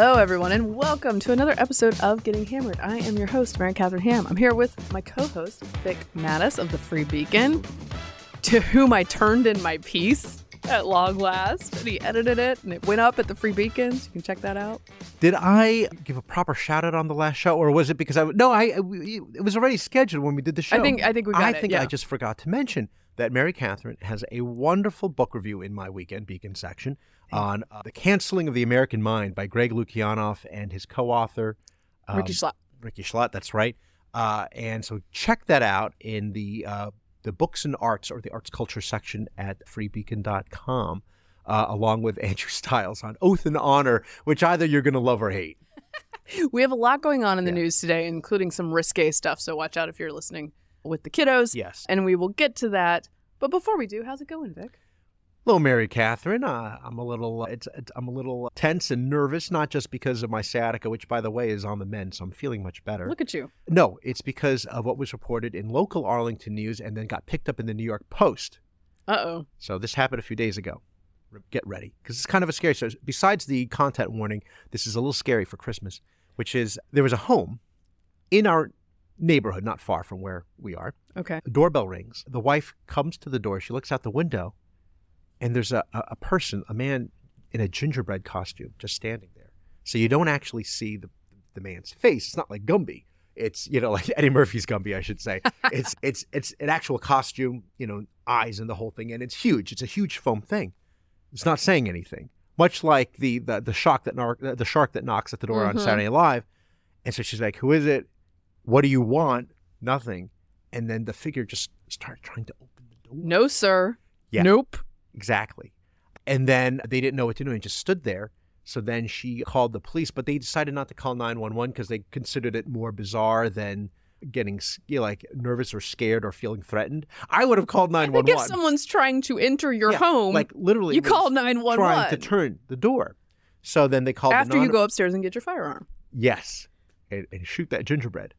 Hello, everyone, and welcome to another episode of Getting Hammered. I am your host, Mary Catherine Ham. I'm here with my co-host, Vic Matus of the Free Beacon, to whom I turned in my piece at long last, and he edited it, and it went up at the Free Beacons. You can check that out. Did I give a proper shout out on the last show, or was it because I no? I it was already scheduled when we did the show. I think I think we got I it. think yeah. I just forgot to mention that Mary Catherine has a wonderful book review in my weekend Beacon section on uh, the canceling of the American mind by Greg Lukianoff and his co-author Rikki um, Schlott. Rikki Schlott. That's right. Uh, and so check that out in the uh, the books and arts or the arts culture section at freebeacon.com, uh, along with Andrew Stiles on Oath and Honor, which either you're going to love or hate. We have a lot going on in the Yeah. news today, including some risque stuff. So watch out if you're listening with the kiddos. Yes. And we will get to that. But before we do, how's it going, Vic? Hello, Mary Catherine. Uh, I'm a little, it's, it's, I'm a little tense and nervous, not just because of my sciatica, which, by the way, is on the mend, so I'm feeling much better. Look at you. No, it's because of what was reported in local Arlington news and then got picked up in the New York Post. Uh oh. So this happened a few days ago. Get ready, because it's kind of a scary. So besides the content warning, this is a little scary for Christmas, which is there was a home in our neighborhood, not far from where we are. Okay. The doorbell rings. The wife comes to the door. She looks out the window, and there's a, a, person, a man in a gingerbread costume, just standing there. So you don't actually see the the man's face. It's not like Gumby. It's you know like Eddie Murphy's Gumby, I should say. it's it's it's an actual costume, you know, eyes and the whole thing, and it's huge. It's a huge foam thing. It's not saying anything. Much like the the the shock that knock, the shark that knocks at the door on Mhm. Saturday Night Live, and so she's like, "Who is it? What do you want?" Nothing. And then the figure just started trying to open the door. No, sir. Yeah. Nope. Exactly. And then they didn't know what to do and just stood there. So then she called the police, but they decided not to call 911 because they considered it more bizarre than getting you know, like nervous or scared or feeling threatened. I would have called I think 911. if someone's trying to enter your Yeah, home, like literally you call 911 trying to turn the door. So then they called the after you go upstairs and get your firearm. Yes, and, and shoot that gingerbread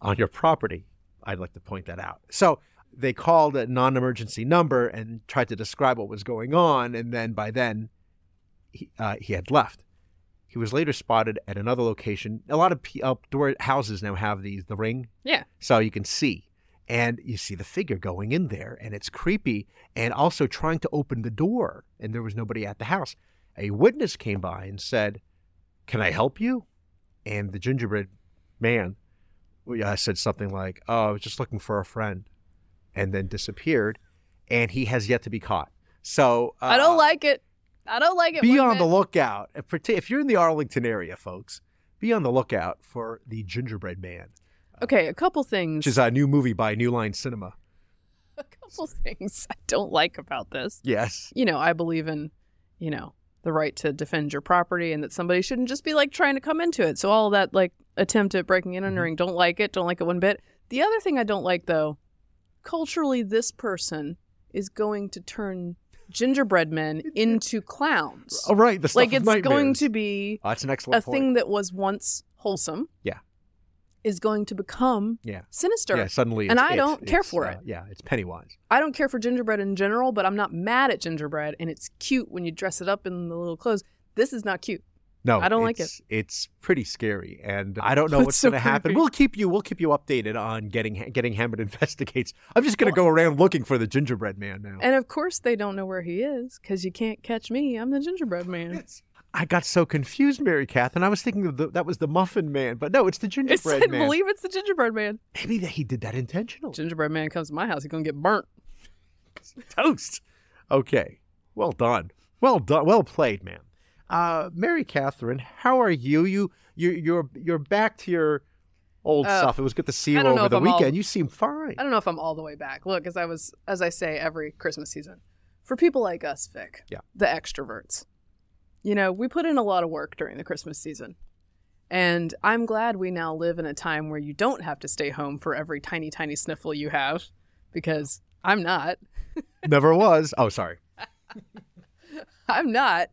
on your property. I'd like to point that out. So they called a non-emergency number and tried to describe what was going on, and then by then, he, uh, he had left. He was later spotted at another location. A lot of outdoor houses now have these the ring, Yeah. so you can see, and you see the figure going in there, and it's creepy, and also trying to open the door, and there was nobody at the house. A witness came by and said, "Can I help you?" And the gingerbread man uh, said something like, "Oh, I was just looking for a friend," and then disappeared. And he has yet to be caught. So uh, I don't like it. I don't like it. Be on the lookout. If you're in the Arlington area, folks, be on the lookout for the Gingerbread Man, Okay, a couple things. which is a new movie by New Line Cinema. a couple things I don't like about this. Yes. You know, I believe in, you know, the right to defend your property and that somebody shouldn't just be like trying to come into it. So all that like attempt at breaking in and entering, don't like it, don't like it one bit. The other thing I don't like though, culturally this person is going to turn gingerbread men into clowns. All right. The stuff like it's going to be Oh, that's an excellent a point. thing that was once wholesome. Yeah. Is going to become Yeah. sinister. Yeah. Suddenly, And I don't care for uh, it. Yeah, it's Pennywise. I don't care for gingerbread in general, but I'm not mad at gingerbread, and it's cute when you dress it up in the little clothes. This is not cute. No, I don't like it. It's pretty scary, and I don't know It's what's so going to happen. We'll keep you. We'll keep you updated on getting getting Hammered investigates. I'm just going to go around looking for the gingerbread man now. And of course, they don't know where he is because you can't catch me. I'm the gingerbread man. I got so confused, Mary Catherine. I was thinking the, that was the Muffin Man, but no, it's the It's, gingerbread I man. believe it's the gingerbread man. Maybe that he did that intentionally. Gingerbread man comes to my house, he's gonna get burnt. Toast. Okay. Well done. Well done. Well played, man. Uh, Mary Catherine, how are you? You you you're you're back to your old Uh, stuff. It was good to see you I don't know over the I'm all- weekend. You seem fine. I don't know if I'm all the way back. Look, as I was, as I say every Christmas season, for people like us, Vic, Yeah. the extroverts, you know, we put in a lot of work during the Christmas season. And I'm glad we now live in a time where you don't have to stay home for every tiny, tiny sniffle you have, because I'm not. Never was. Oh, sorry. I'm not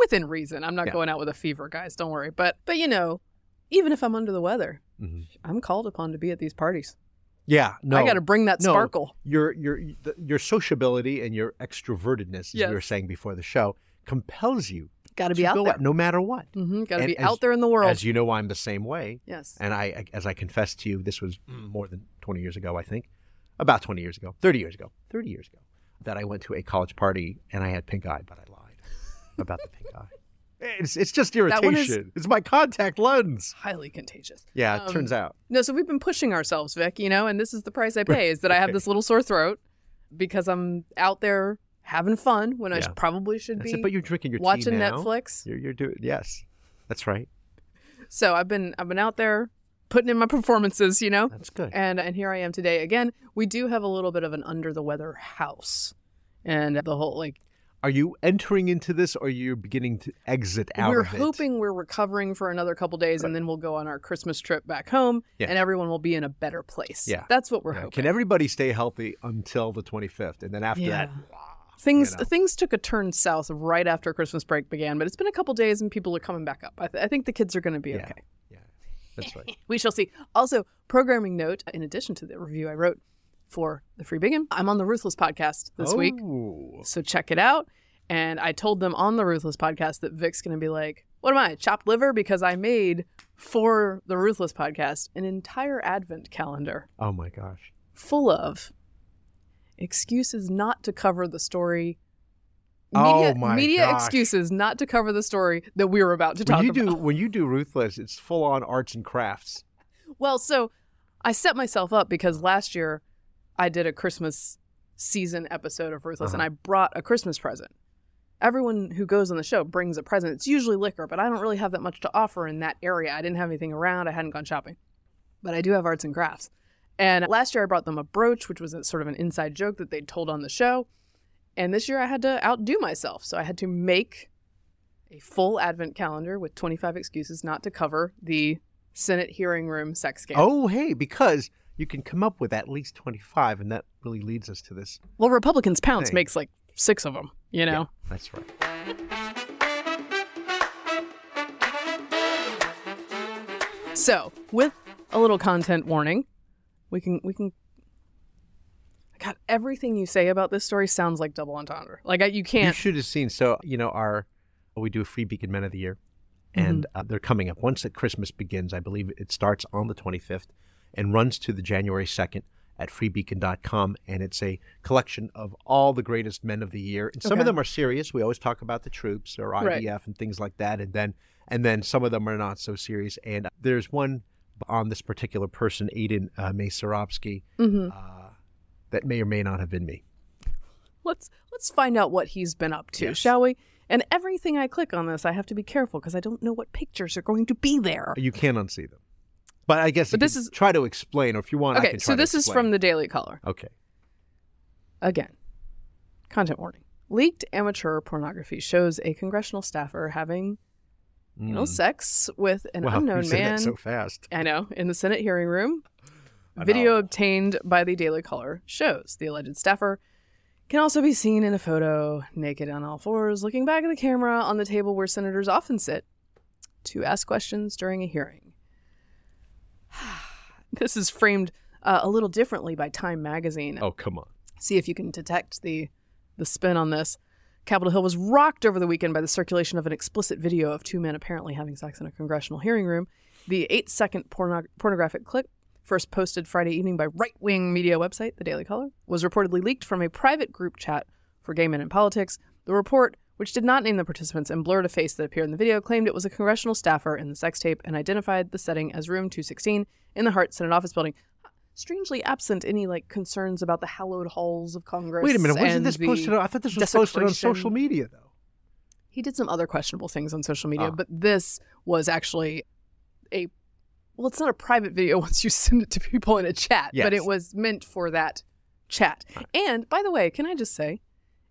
within reason. I'm not Yeah. going out with a fever, guys. Don't worry. But but you know, even if I'm under the weather, Mhm. I'm called upon to be at these parties. Yeah. No. I got to bring that no. sparkle. your your your sociability and your extrovertedness, as Yes. we were saying before the show, compels you Got to be out go there. no matter what. Mm-hmm, Got to be as- out there in the world. As you know, I'm the same way. yes. And I, as I confessed to you, this was more than 20 years ago, I think, about 20 years ago, 30 years ago, 30 years ago, that I went to a college party and I had pink eye, but I lied about the pink eye. It's, it's just irritation. It's my contact lens. Highly contagious. Yeah, it Um, turns out. No, so we've been pushing ourselves, Vic, you know, and this is the price I pay is that I have this little sore throat because I'm out there having fun when I Yeah. sh- probably should That's be it. But you're drinking your tea watching. Netflix. You're, you're doing yes, that's right. So I've been I've been out there putting in my performances, you know. That's good. And and here I am today again. We do have a little bit of an under the weather house. And the whole like Are you entering into this, or are you beginning to exit out we're hoping we're recovering for another couple days and then we'll go on our Christmas trip back home Yeah. and everyone will be in a better place. Yeah. That's what we're Yeah. hoping. Can everybody stay healthy until the 25th, and then after Yeah. that, Things you know. things took a turn south right after Christmas break began, but it's been a couple days and people are coming back up. I, th- I think the kids are going to be okay. yeah, that's right. We shall see. Also, programming note: in addition to the review I wrote for the Free Beacon, I'm on the Ruthless podcast this week, Oh. so check it out. And I told them on the Ruthless podcast that Vic's going to be like, "What am I, chopped liver?" Because I made for the Ruthless podcast an entire Advent calendar Oh my gosh. full of excuses not to cover the story. Oh Media, my media gosh. excuses not to cover the story that we were about to talk When you about. do when you do ruthless, it's full on arts and crafts. Well, so I set myself up because last year I did a Christmas season episode of Ruthless and Uh-huh. I brought a Christmas present. Everyone who goes on the show brings a present. It's usually liquor, but I don't really have that much to offer in that area. I didn't have anything around. I hadn't gone shopping. But I do have arts and crafts. And last year I brought them a brooch, which was a, sort of an inside joke that they'd told on the show. And this year I had to outdo myself. So I had to make a full advent calendar with 25 excuses not to cover the Senate hearing room sex scandal. Oh, hey, because you can come up with at least 25, and that really leads us to this. Well, Republicans Pounce Hey. makes like six of them, you know? Yeah, that's right. So, with a little content warning, we can, we can, God, everything you say about this story sounds like double entendre. Like, you You can't, You should have seen. So, you know, our we do a free Beacon Men of the Year, and Mm-hmm. uh, they're coming up. Once that Christmas begins, I believe it starts on the 25th and runs to the January 2nd at freebeacon.com. And it's a collection of all the greatest men of the year. And some Okay. of them are serious. We always talk about the troops or IDF Right. and things like that. And then, and then some of them are not so serious. And there's one on this particular person, Aidan uh, Mhm. uh, that may or may not have been me. let's, let's find out what he's been up to, Yes. shall we? And everything I click on this, I have to be careful because I don't know what pictures are going to be there. You can't unsee them. But I guess But you this is- try to explain, or if you want, I Okay, so this is from the Daily Caller. Okay. Again, content warning. Leaked amateur pornography shows a congressional staffer having, you know, Mm. sex with an wow, unknown you man. that so fast. I know, in the Senate hearing room. Video obtained by the Daily Caller shows the alleged staffer can also be seen in a photo naked on all fours, looking back at the camera on the table where senators often sit to ask questions during a hearing. this is framed uh, a little differently by Time magazine. Oh, come on. See if you can detect the the spin on this. Capitol Hill was rocked over the weekend by the circulation of an explicit video of two men apparently having sex in a congressional hearing room. The eight second porno- pornographic clip, first posted Friday evening by right wing media website, The Daily Caller, was reportedly leaked from a private group chat for gay men in politics. The report, which did not name the participants and blurred a face that appeared in the video, claimed it was a congressional staffer in the sex tape and identified the setting as room 216 in the Hart Senate office building. Strangely absent any like concerns about the hallowed halls of Congress. Wait a minute. Wasn't this posted? On, I thought this was posted on social media, though. he did some other questionable things on social media, Ah. but this was actually a well, it's not a private video once you send it to people in a chat, but it was meant for that chat. And by the way, can I just say,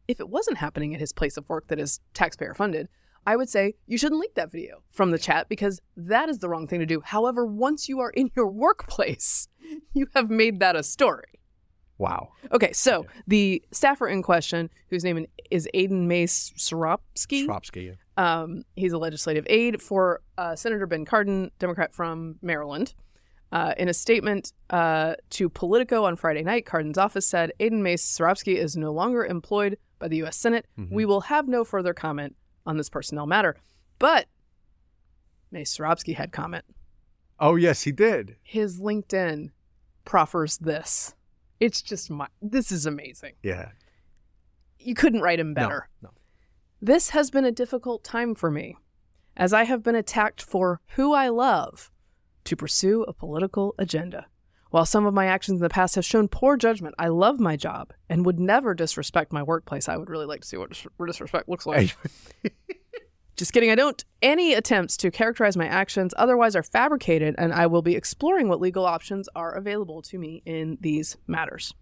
if it wasn't happening at his place of work that is taxpayer funded, I would say you shouldn't leak that video from the chat because that is the wrong thing to do. However, once you are in your workplace, you have made that a story. Wow. Okay, so the staffer in question, whose name is Aidan Mace Soropsky, Shropsky. um, he's a legislative aide for uh, Senator Ben Cardin, Democrat from Maryland. Uh, in a statement uh, to Politico on Friday night, Cardin's office said Aidan Mace Soropsky is no longer employed by the U.S. Senate. Mm-hmm. We will have no further comment on this personnel matter. But Maese-Czeropski had comment. Oh yes, he did. His LinkedIn proffers this. It's just my. This is amazing. Yeah. You couldn't write him better. No. This has been a difficult time for me, as I have been attacked for who I love to pursue a political agenda. While some of my actions in the past have shown poor judgment, I love my job and would never disrespect my workplace. I would really like to see what dis- what disrespect looks like. Just kidding, I don't. Any attempts to characterize my actions otherwise are fabricated, and I will be exploring what legal options are available to me in these matters.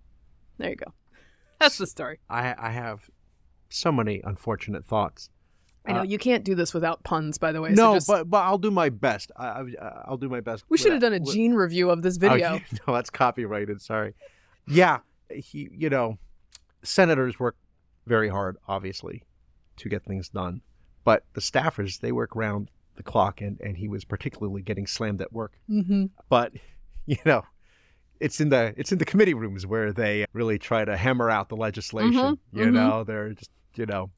There you go. That's the story. I I have so many unfortunate thoughts. I know Uh, you can't do this without puns, by the way. so no, just- but but I'll do my best. I, I I'll do my best. we should have done a wi- gene review of this Oh, video. yeah, no, that's copyrighted. Sorry. Yeah, he. You know, senators work very hard, obviously, to get things done, but the staffers they work round the clock, and and he was particularly getting slammed at work. Mm-hmm. But you know, it's in the it's in the committee rooms where they really try to hammer out the legislation. Mhm, You mhm. know, they're just you know.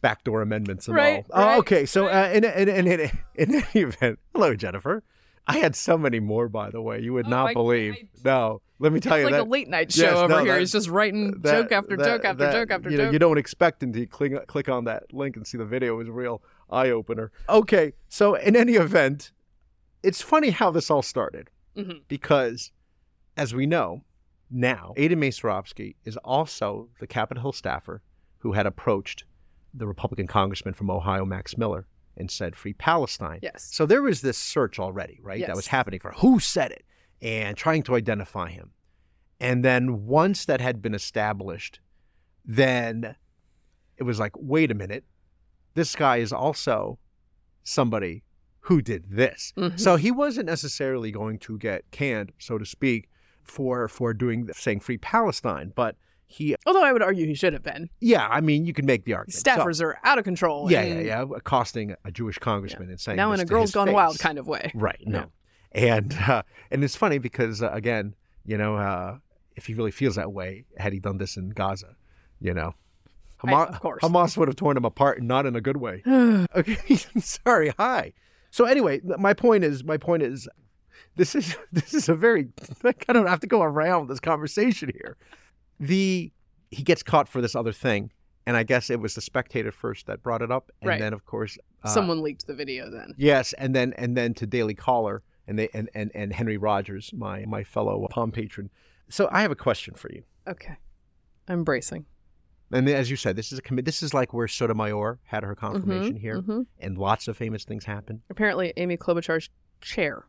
Backdoor amendments and Right, all. right, oh, okay. So, uh, in, in, in, in, in any event, hello, Jennifer. I had so many more, by the way. You would Oh, not I- believe. I- no, let me tell It's you like that a late night show Yes, over no, here. that- He's just writing that- joke after that- joke after joke after you know, joke. you don't expect until you click, click on that link and see the video is a real eye opener. Okay, so in any event, it's funny how this all started Mhm. because, as we know now, Ada Macerovsky is also the Capitol Hill staffer who had approached the Republican congressman from Ohio, Max Miller, and said, Free Palestine. Yes. So there was this search already, right? Yes. That was happening for who said it and trying to identify him. And then once that had been established, then it was like, wait a minute, this guy is also somebody who did this. Mhm. So he wasn't necessarily going to get canned, so to speak, for for doing saying free Palestine, but he Although I would argue he should have been. yeah, I mean you can make the argument. So- Staffers are out of control. yeah, and yeah, yeah, accosting a Jewish congressman and saying Now in a girl's gone wild kind of way. Right. No. Yeah. And uh, and it's funny because uh, again, you know, uh, if he really feels that way, had he done this in Gaza, you know, I- Hamas, of course. Hamas would have torn him apart, and not in a good way. okay. Sorry. Hi. So anyway, my point is, my point is, this is this is a very I don't have to go around this conversation here. The he gets caught for this other thing. And I guess it was the spectator first that brought it up, and Right. then of course uh, Someone leaked the video then. Yes, and then and then to Daily Caller and they and, and, and Henry Rogers, my my fellow Palm patron. So I have a question for you. Okay. I'm bracing. And as you said, this is a commi- This is like where Sotomayor had her confirmation Mhm, here, mhm. and lots of famous things happen. Apparently, Amy Klobuchar's chair.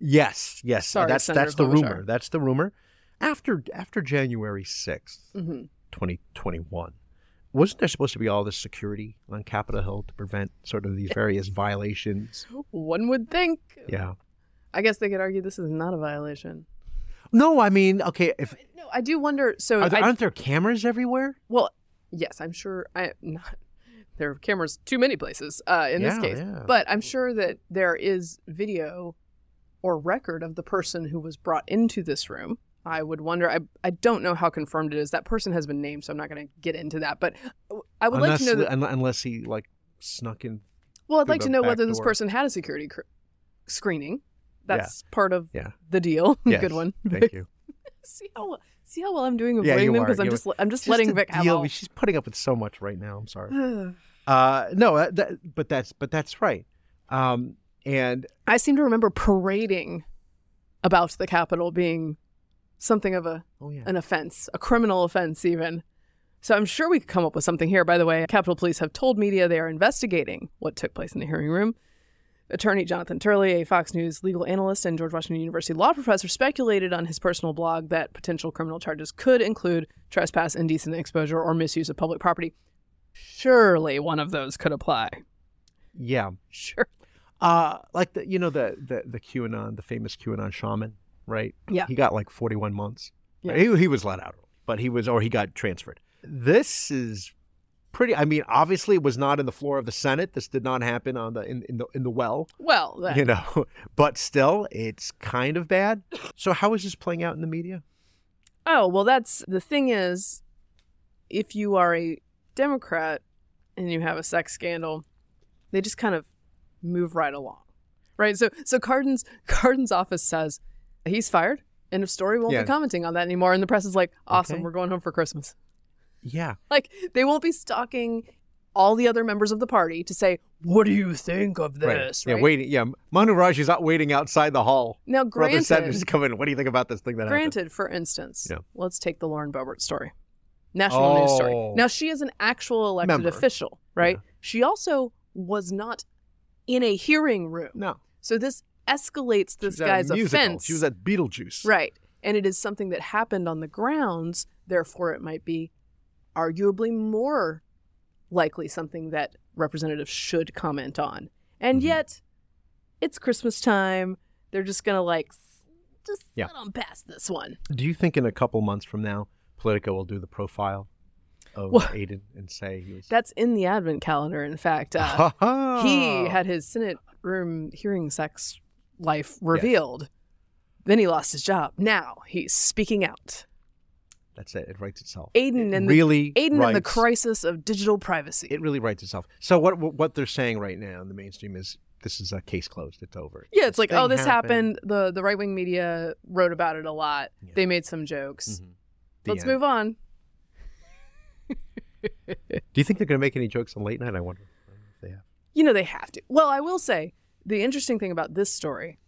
Yes, yes, Sorry, that's Senator that's the rumor. That's the rumor. After after January sixth, hmm twenty twenty one, wasn't there supposed to be all this security on Capitol Hill to prevent sort of these various violations? One would think. Yeah. I guess they could argue this is not a violation. No, I mean, okay, if No, I do wonder. So, are there, aren't there cameras everywhere? well, yes, I'm sure. I not there are cameras too many places uh, in this case, yeah. but I'm sure that there is video or record of the person who was brought into this room. I would wonder. I I don't know how confirmed it is. That person has been named, so I'm not going to get into that. But I would unless, like to know that. unless he like snuck in. Well, I'd like to know whether this person had a security cr- screening. That's part of Yeah. the deal. Yes, Good one. Thank you. see how well- see how well I'm doing Yeah, avoiding you them because I'm just I'm just, Just letting Vic have all. She's putting up with so much right now. I'm sorry. Uh, no, uh, that, but that's but that's right. Um, and I seem to remember parading about the Capitol being something of a oh yeah, an offense, a criminal offense even. So I'm sure we could come up with something here. By the way, Capitol Police have told media they are investigating what took place in the hearing room. Attorney Jonathan Turley, a Fox News legal analyst and George Washington University law professor, speculated on his personal blog that potential criminal charges could include trespass, indecent exposure, or misuse of public property. Surely one of those could apply. yeah. Sure. Uh, like the you know the the the QAnon, the famous QAnon shaman, right? Yeah. He got like 41 months. Yeah. He he was let out, but he was or he got transferred. This is pretty. I mean, obviously, it was not in the floor of the Senate. This did not happen on the in, in the in the well. Well, that, you know but still it's kind of bad so how is this playing out in the media Oh, well, that's the thing is, if you are a Democrat and you have a sex scandal, they just kind of move right along. Right? So so Cardin's Cardin's office says he's fired. End of story. Won't Yeah. be commenting on that anymore. And the press is like, awesome, Okay. we're going home for Christmas. Yeah. Like they won't be stalking all the other members of the party to say, "What do you think of this?" Right. Right? Yeah, waiting. Yeah, Manu Raju is out waiting outside the hall Now, for other senators granted, to come in. What do you think about this thing that happened? granted, for instance, Yeah. let's take the Lauren Boebert story, national news story. Oh. Now she is an actual elected Member. official, right? Yeah. She also was not in a hearing room, No, so this escalates this was at a guy's offense. She was at Beetlejuice. Right. And it is something that happened on the grounds, therefore, it might be arguably more likely something that representatives should comment on. And Mhm. yet, it's Christmas time. They're just going to like, just Yeah. let them pass this one. Do you think in a couple months from now, Politico will do the profile of Well- Aidan and say he was? That's in the advent calendar, in fact. Uh, he had his Senate room hearing sex life revealed. Then he lost his job. Now he's speaking out. That's it. It writes itself. Aidan It and really the, Aidan and the crisis of digital privacy. It really writes itself. So what what they're saying right now in the mainstream is this is a case closed. It's over. Yeah, it's like, oh, this happened. The the right wing media wrote about it a lot. Yeah. They made some jokes. Mhm. Let's end. move on. Do you think they're going to make any jokes on late night? I wonder if they have. You know they have to. Well, I will say the interesting thing about this story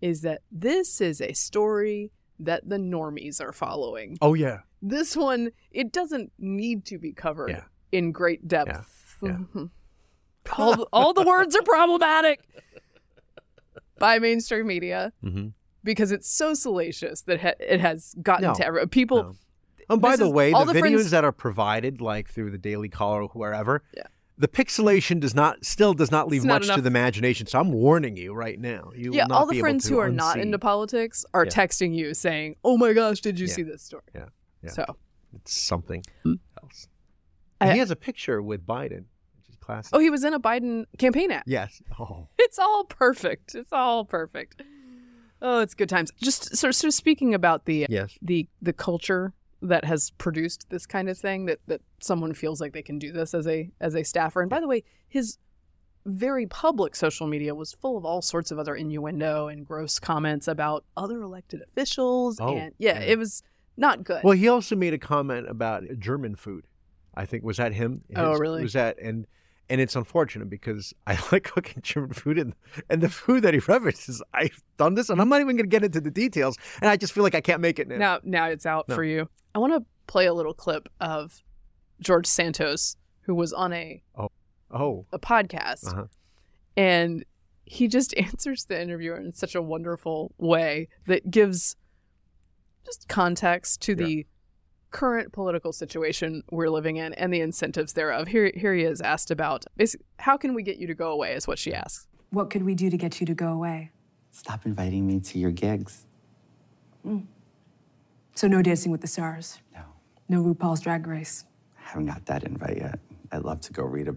is that this is a story that the normies are following. Oh yeah. This one, it doesn't need to be covered Yeah. in great depth. Yeah. all, all the words are problematic by mainstream media Mm-hmm. because it's so salacious that ha- it has gotten No. to everyone. People. No. And by the way, all the, the videos friends- that are provided, like through the Daily Caller or wherever, Yeah. The pixelation does not still does not leave not much to the imagination. So I'm warning you right now. You yeah, will not all the friends who are not into politics are Yeah. texting you saying, "Oh my gosh, did you Yeah. see this story?" Yeah. Yeah. So it's something Hmm. else. I- he has a picture with Biden, which is classic. Oh, he was in a Biden campaign ad. yes. Oh. It's all perfect. It's all perfect. Oh, it's good times. Just sort of, sort of speaking about the Yes. the the culture that has produced this kind of thing that that someone feels like they can do this as a as a staffer. And by the way, his very public social media was full of all sorts of other innuendo and gross comments about other elected officials Oh, and yeah, yeah. it was not good. Well, he also made a comment about German food. I think was that him. Oh, really? Was that and and it's unfortunate because I like cooking German food and and the food that he references. I've done this and I'm not even going to get into the details. And I just feel like I can't make it now. now now it's out No. for you. I want to play a little clip of George Santos who was on a Oh, oh. a podcast uh-huh. and he just answers the interviewer in such a wonderful way that gives just context to the current political situation we're living in and the incentives thereof. Here, here he is asked about is how can we get you to go away? Is what she asks. What could we do to get you to go away? Stop inviting me to your gigs. Mm. So no dancing with the stars, No, no RuPaul's Drag Race. I haven't got that invite yet. I'd love to go read a.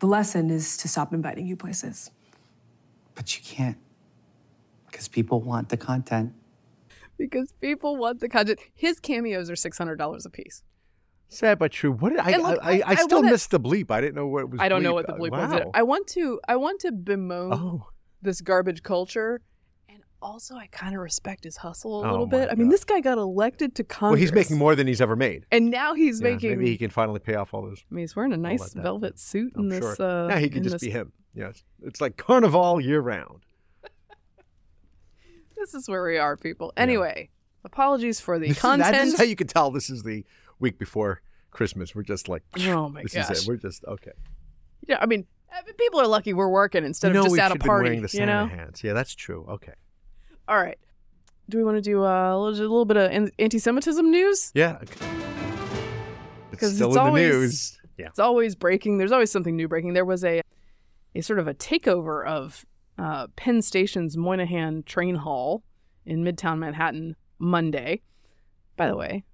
The lesson is to stop inviting you places. But you can't. Because people want the content. Because people want the content. His cameos are six hundred dollars a piece. sad but true. What did I? Look, I, I, I- I I still wanna- missed the bleep. I didn't know what it was. I don't know what the bleep was. wow. I want to I want to bemoan Oh, this garbage culture. And also, I kind of respect his hustle a Oh little my bit. I mean, this guy got elected to Congress. well, he's making more than he's ever made. and now he's Yeah, making. maybe he can finally pay off all those. I mean, he's wearing a nice velvet suit in I'm this. sure. Uh, yeah, he in can just this- be him. Yes, it's like carnival year round. This is where we are, people. Anyway, apologies for the This content. This is how you can tell this is the week before Christmas. We're just like, Oh my this gosh. is it. We're just okay. yeah, I mean, people are lucky we're working instead you know, of just at a party. you know. hats. Yeah, that's true. Okay. All right. Do we want to do uh, a little, a little bit of anti-Semitism news? Yeah. It's 'Cause still it's in always- the news. Yeah. It's always breaking. There's always something new breaking. There was a a sort of a takeover of uh, Penn Station's Moynihan Train Hall in Midtown Manhattan Monday. By the way,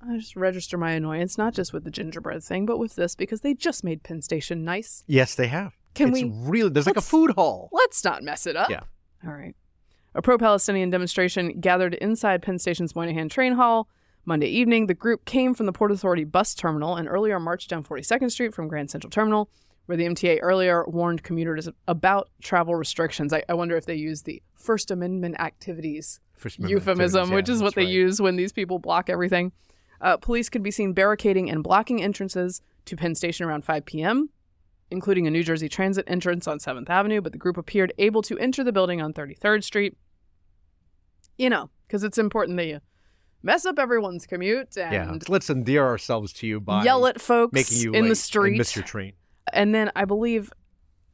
I just register my annoyance not just with the gingerbread thing, but with this because they just made Penn Station nice. Yes, they have. Can it's we- really? There's like a food hall. Let's not mess it up. Yeah. All right. A pro Palestinian demonstration gathered inside Penn Station's Moynihan Train Hall Monday evening, the group came from the Port Authority bus terminal and earlier marched down 42nd Street from Grand Central Terminal, where the MTA earlier warned commuters about travel restrictions. I, I wonder if they use the First Amendment activities First Amendment euphemism, activities, which is what they right. use when these people block everything. Uh, police could be seen barricading and blocking entrances to Penn Station around 5 p.m., including a New Jersey Transit entrance on 7th Avenue, but the group appeared able to enter the building on 33rd Street. You know, because it's important that you mess up everyone's commute Yeah, and let's endear ourselves to you by yell at folks making you in late the street. and miss your train. And then I believe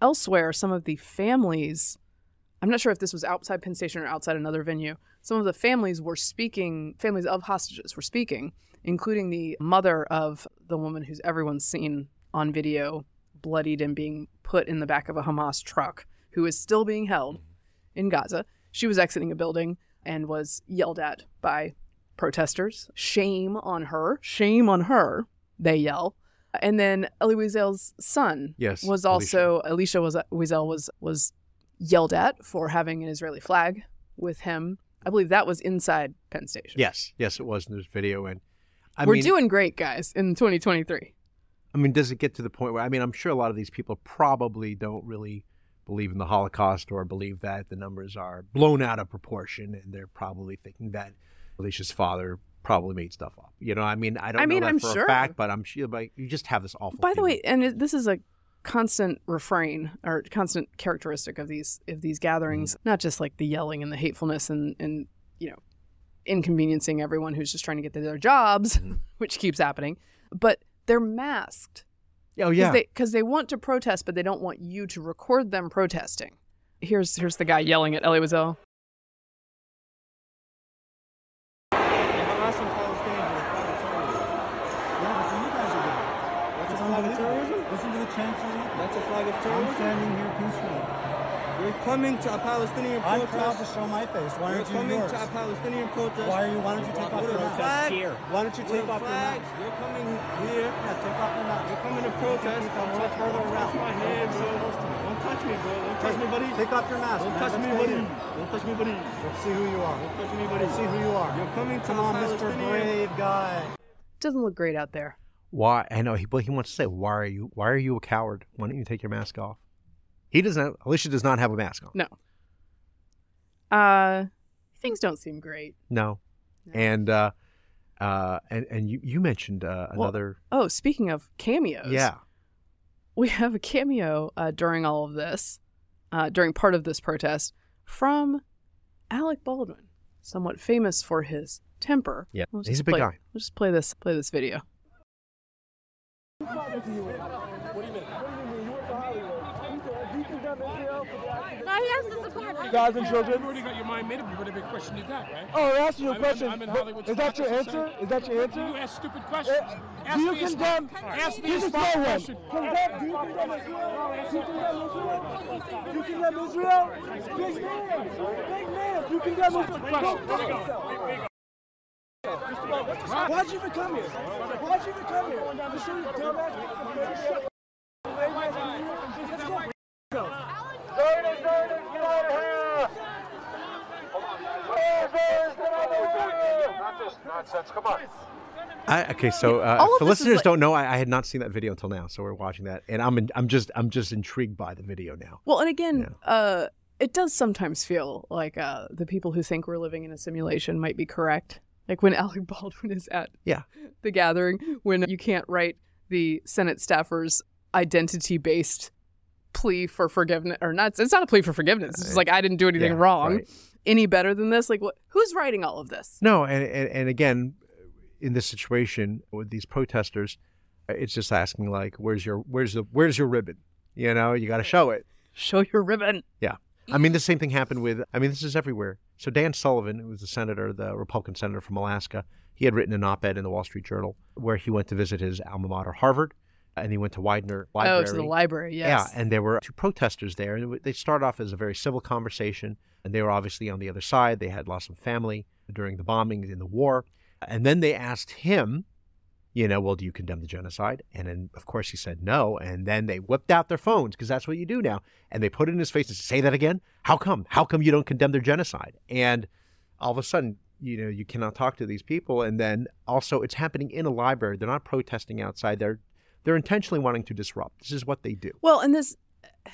elsewhere, some of the families, I'm not sure if this was outside Penn Station or outside another venue, some of the families were speaking, families of hostages were speaking, including the mother of the woman who's everyone's seen on video, bloodied and being put in the back of a Hamas truck, who is still being held in Gaza. She was exiting a building and was yelled at by protesters. Shame on her. Shame on her, they yell. And then Elie Wiesel's son Yes, was Elisha. also Elisha was Wiesel was was yelled at for having an Israeli flag with him. I believe that was inside Penn Station. Yes, yes, it was in this video, and I We're mean, doing great, guys, in 2023. I mean, does it get to the point where I mean, I'm sure a lot of these people probably don't really believe in the Holocaust or believe that the numbers are blown out of proportion, and they're probably thinking that Elisha's father probably made stuff up. You know, I mean, I don't I mean, know that I'm for sure. a fact, but I'm sure. But you just have this awful. By the feeling. way, and it, this is a constant refrain or constant characteristic of these of these gatherings, Mm-hmm. not just like the yelling and the hatefulness and and you know inconveniencing everyone who's just trying to get to their jobs, Mm-hmm. which keeps happening, but they're masked oh yeah, they because they want to protest, but they don't want you to record them protesting. Here's here's the guy yelling at Elie Wiesel. Hamas and Palestinians are a flag of terrorism. Yeah, but you guys are doing it. That's a It's flag of unbelievable. terrorism? Listen to the chants you're making. That's a flag of terror. I'm standing here peacefully. You're coming to a Palestinian protest. I'm proud to show my face. Why You're aren't you coming yours? to a Palestinian protest. Why are you? Why don't you take off your a mask? flag? Why don't you take a off your flag. mask? You're coming here. Yeah, take off your mask. You're coming to protest. Come touch further Don't around. touch my hand, bro. Don't touch me, bro. Don't touch me, buddy. Take off your mask. Don't man. touch me, buddy. Don't touch me, buddy. Let's see who you are. Don't touch me, buddy. Let's see who you are. You're coming to Come a on, Mr. Palestinian. Brave guy. Doesn't look great out there. Why? I know he. Well, he wants to say, why are you? Why are you a coward? Why don't you take your mask off? He doesn't. Elisha does not have a mask on. No. Uh, things don't seem great. No, and uh, uh, and and you you mentioned uh, Well, another. Oh, speaking of cameos, yeah. we have a cameo uh, during all of this, uh, during part of this protest, from Alec Baldwin, somewhat famous for his temper. Yeah, We'll he's a big play- guy. We'll just play this. Play this video. No, he has to support us. guys and children. You already got your mind made up. You whatever question you got, right? Oh, I'm asking you a I'm- question. I'm in Hollywood Is that your answer? Is that your answer? You ask stupid questions. Eh, Ask do you me a condemn? smart, ask me a Here's a smart one. question. Condemn, do you condemn Israel? Do you condemn Israel? Do you condemn Israel? Big man. Big man. Do you condemn Israel? Go fuck yourself. Why'd you even come here? Why'd you even come here? To show you dumbass. Let's go. Zionist, Zionist, get out of here! Zionist, get out of here! Not this nonsense. Come on. I, okay, so uh, all of for this is listeners like- don't know, I, I had not seen that video until now, so we're watching that, and I'm in, I'm just I'm just intrigued by the video now. Well, and again, uh, it does sometimes feel like uh, the people who think we're living in a simulation might be correct. Like when Alec Baldwin is at Yeah. the gathering, when you can't write the Senate staffers' identity-based plea for forgiveness, or not. It's not a plea for forgiveness. It's just like I didn't do anything Yeah, wrong. right. Any better than this? Like, what? Who's writing all of this? No, and, and and again, in this situation with these protesters, it's just asking like, where's your where's the where's your ribbon? You know, you got to show it. Show your ribbon. Yeah. I mean, the same thing happened with, I mean, this is everywhere. So Dan Sullivan, who was the senator, the Republican senator from Alaska, he had written an op ed in the Wall Street Journal where he went to visit his alma mater, Harvard, and he went to Widener Library. Oh, to the library. Yes. Yeah, and there were two protesters there, and they started off as a very civil conversation, and they were obviously on the other side. They had lost some family during the bombings in the war, and then they asked him, you know, well, do you condemn the genocide? And then, of course, he said no, and then they whipped out their phones because that's what you do now, and they put it in his face and said, say that again. How come? How come you don't condemn their genocide? And all of a sudden, you know you cannot talk to these people and then also it's happening in a library they're not protesting outside they're they're intentionally wanting to disrupt this is what they do Well, and this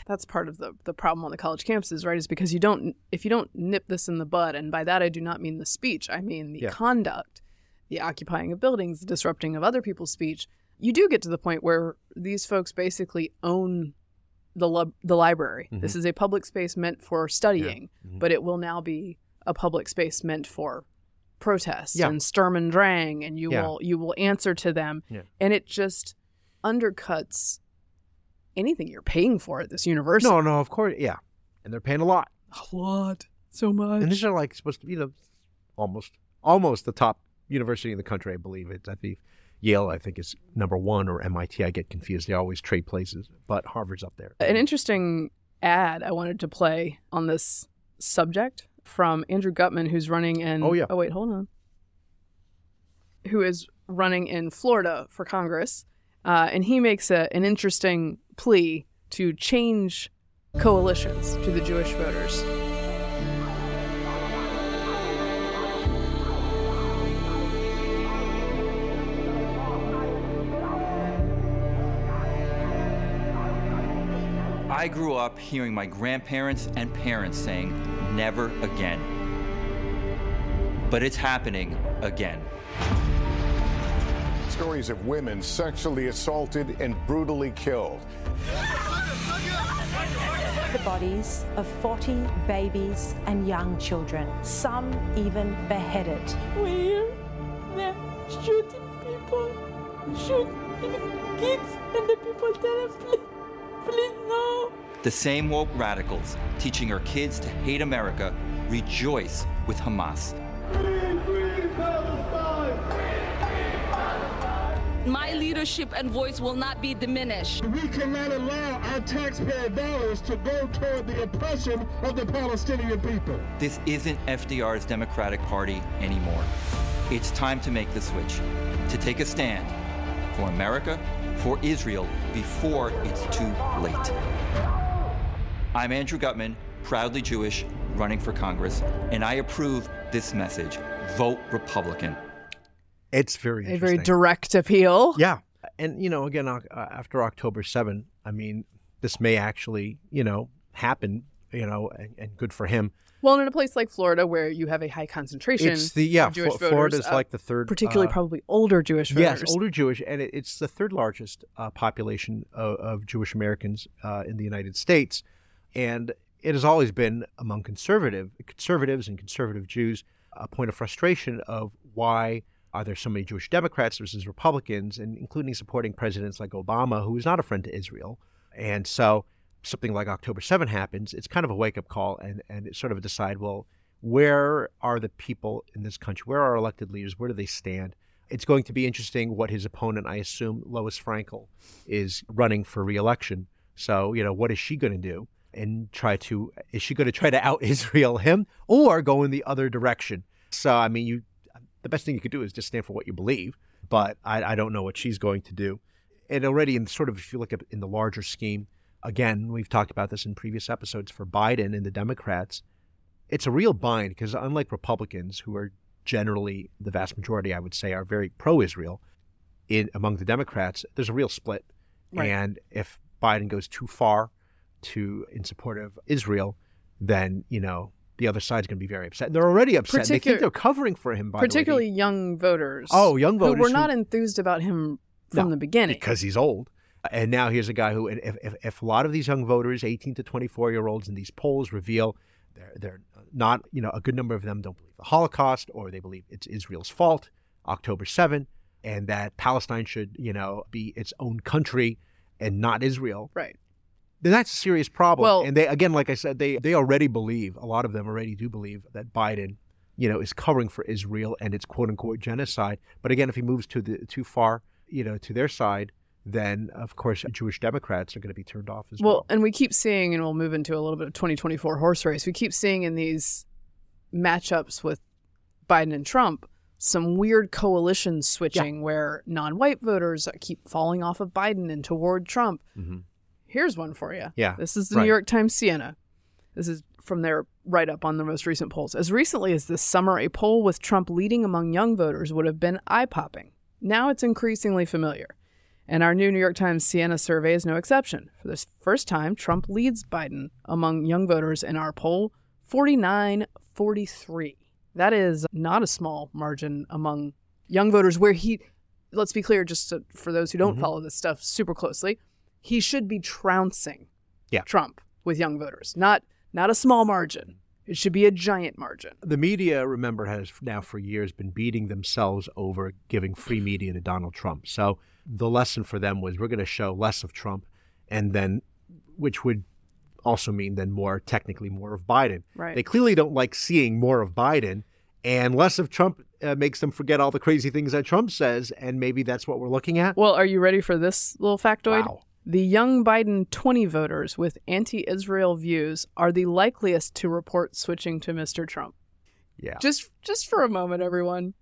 that's part of the the problem on the college campuses, right? Is because you don't if you don't nip this in the bud, and by that I do not mean the speech, I mean the Yeah. conduct, the occupying of buildings, the disrupting of other people's speech. You do get to the point where these folks basically own the the library. This is a public space meant for studying, Mhm. but it will now be a public space meant for protest Yeah. and Sturm and Drang, and you Yeah. will you will answer to them, Yeah. and it just undercuts anything you're paying for at this university. no no of course yeah and they're paying a lot a lot, so much. and these are like supposed to be know almost almost the top university in the country i believe it's i think yale i think is number one or mit i get confused they always trade places but harvard's up there An interesting ad I wanted to play on this subject from Andrew Gutman, who's running in. Oh, yeah. Oh wait, hold on. Who is running in Florida for Congress, uh, and he makes a, an interesting plea to change coalitions to the Jewish voters. I grew up hearing my grandparents and parents saying, never again. But it's happening again. Stories of women sexually assaulted and brutally killed. The bodies of 40 babies and young children, some even beheaded. We hear them shooting people, shooting kids, and the people tell them, please, please no. The same woke radicals teaching our kids to hate America rejoice with Hamas. My leadership and voice will not be diminished. We cannot allow our taxpayer dollars to go toward the oppression of the Palestinian people. This isn't FDR's Democratic Party anymore. It's time to make the switch, to take a stand for America, for Israel, before it's too late. I'm Andrew Gutman, proudly Jewish, running for Congress, and I approve this message. Vote Republican. it's very A very direct appeal. Yeah. And, you know, again, uh, after October 7, I mean, this may actually, you know, happen, you know, and, and good for him. Well, in a place like Florida, where you have a high concentration It's the, yeah, of Jewish Flo- voters, Florida's uh, like the third. particularly uh, probably older Jewish voters. Yes, older Jewish, and it, it's the third largest uh, population of, of Jewish Americans uh, in the United States, and it has always been among conservative conservatives and conservative Jews a point of frustration of why are there so many Jewish Democrats versus Republicans, and including supporting presidents like Obama, who is not a friend to Israel, and so something like October 7 happens, it's kind of a wake up call, and and it's sort of a decide well. Where are the people in this country? Where are our elected leaders? Where do they stand? It's going to be interesting what his opponent, I assume Lois Frankel, is running for reelection. So, you know, what is she going to do? And try to, is she going to try to out Israel him or go in the other direction? So, I mean, you, the best thing you could do is just stand for what you believe. But I, I don't know what she's going to do. And already, in sort of, if you look at in the larger scheme, again, we've talked about this in previous episodes for Biden and the Democrats. It's a real bind because unlike Republicans, who are generally the vast majority, I would say, are very pro-Israel, in among the Democrats, there's a real split. Right. And if Biden goes too far to in support of Israel, then you know the other side's going to be very upset. And they're already upset. they think they're covering for him. By particularly young voters. Oh, young voters who were who- not enthused about him from No, the beginning. because he's old. And now here's a guy who, if, if, if a lot of these young voters, 18 to 24 year olds, in these polls reveal they're, they're not, you know, a good number of them don't believe the Holocaust or they believe it's Israel's fault, October 7, and that Palestine should, you know, be its own country and not Israel. Right. Then that's a serious problem. Well- and they, again, like I said, they, they already believe, a lot of them already do believe that Biden, you know, is covering for Israel and its quote unquote genocide. But again, if he moves to the too far, you know, to their side, then of course Jewish Democrats are going to be turned off as well. Well, and we keep seeing, and we'll move into a little bit of 2024 horse race. We keep seeing in these matchups with Biden and Trump some weird coalition switching where non-white voters keep falling off of Biden and toward Trump. Mhm. Here's one for you. Yeah, This is the right. New York Times Siena. This is from their write up on the most recent polls. As recently as this summer, a poll with Trump leading among young voters would have been eye popping. Now it's increasingly familiar. And our new New York Times Siena survey is no exception. For the first time, Trump leads Biden among young voters in our poll 49 43. That is not a small margin among young voters where he, let's be clear, just to, for those who don't Mhm. follow this stuff super closely, he should be trouncing Yeah. Trump with young voters, not not a small margin. It should be a giant margin. The media, remember, has now for years been beating themselves over giving free media to Donald Trump. So the lesson for them was we're going to show less of Trump, and then, which would also mean then more, technically more of Biden. Right. They clearly don't like seeing more of Biden, and less of Trump uh, makes them forget all the crazy things that Trump says, and maybe that's what we're looking at. Well, are you ready for this little factoid? Wow. The young Biden 20 voters with anti Israel views are the likeliest to report switching to Mr. Trump. Yeah. Just just for a moment, everyone.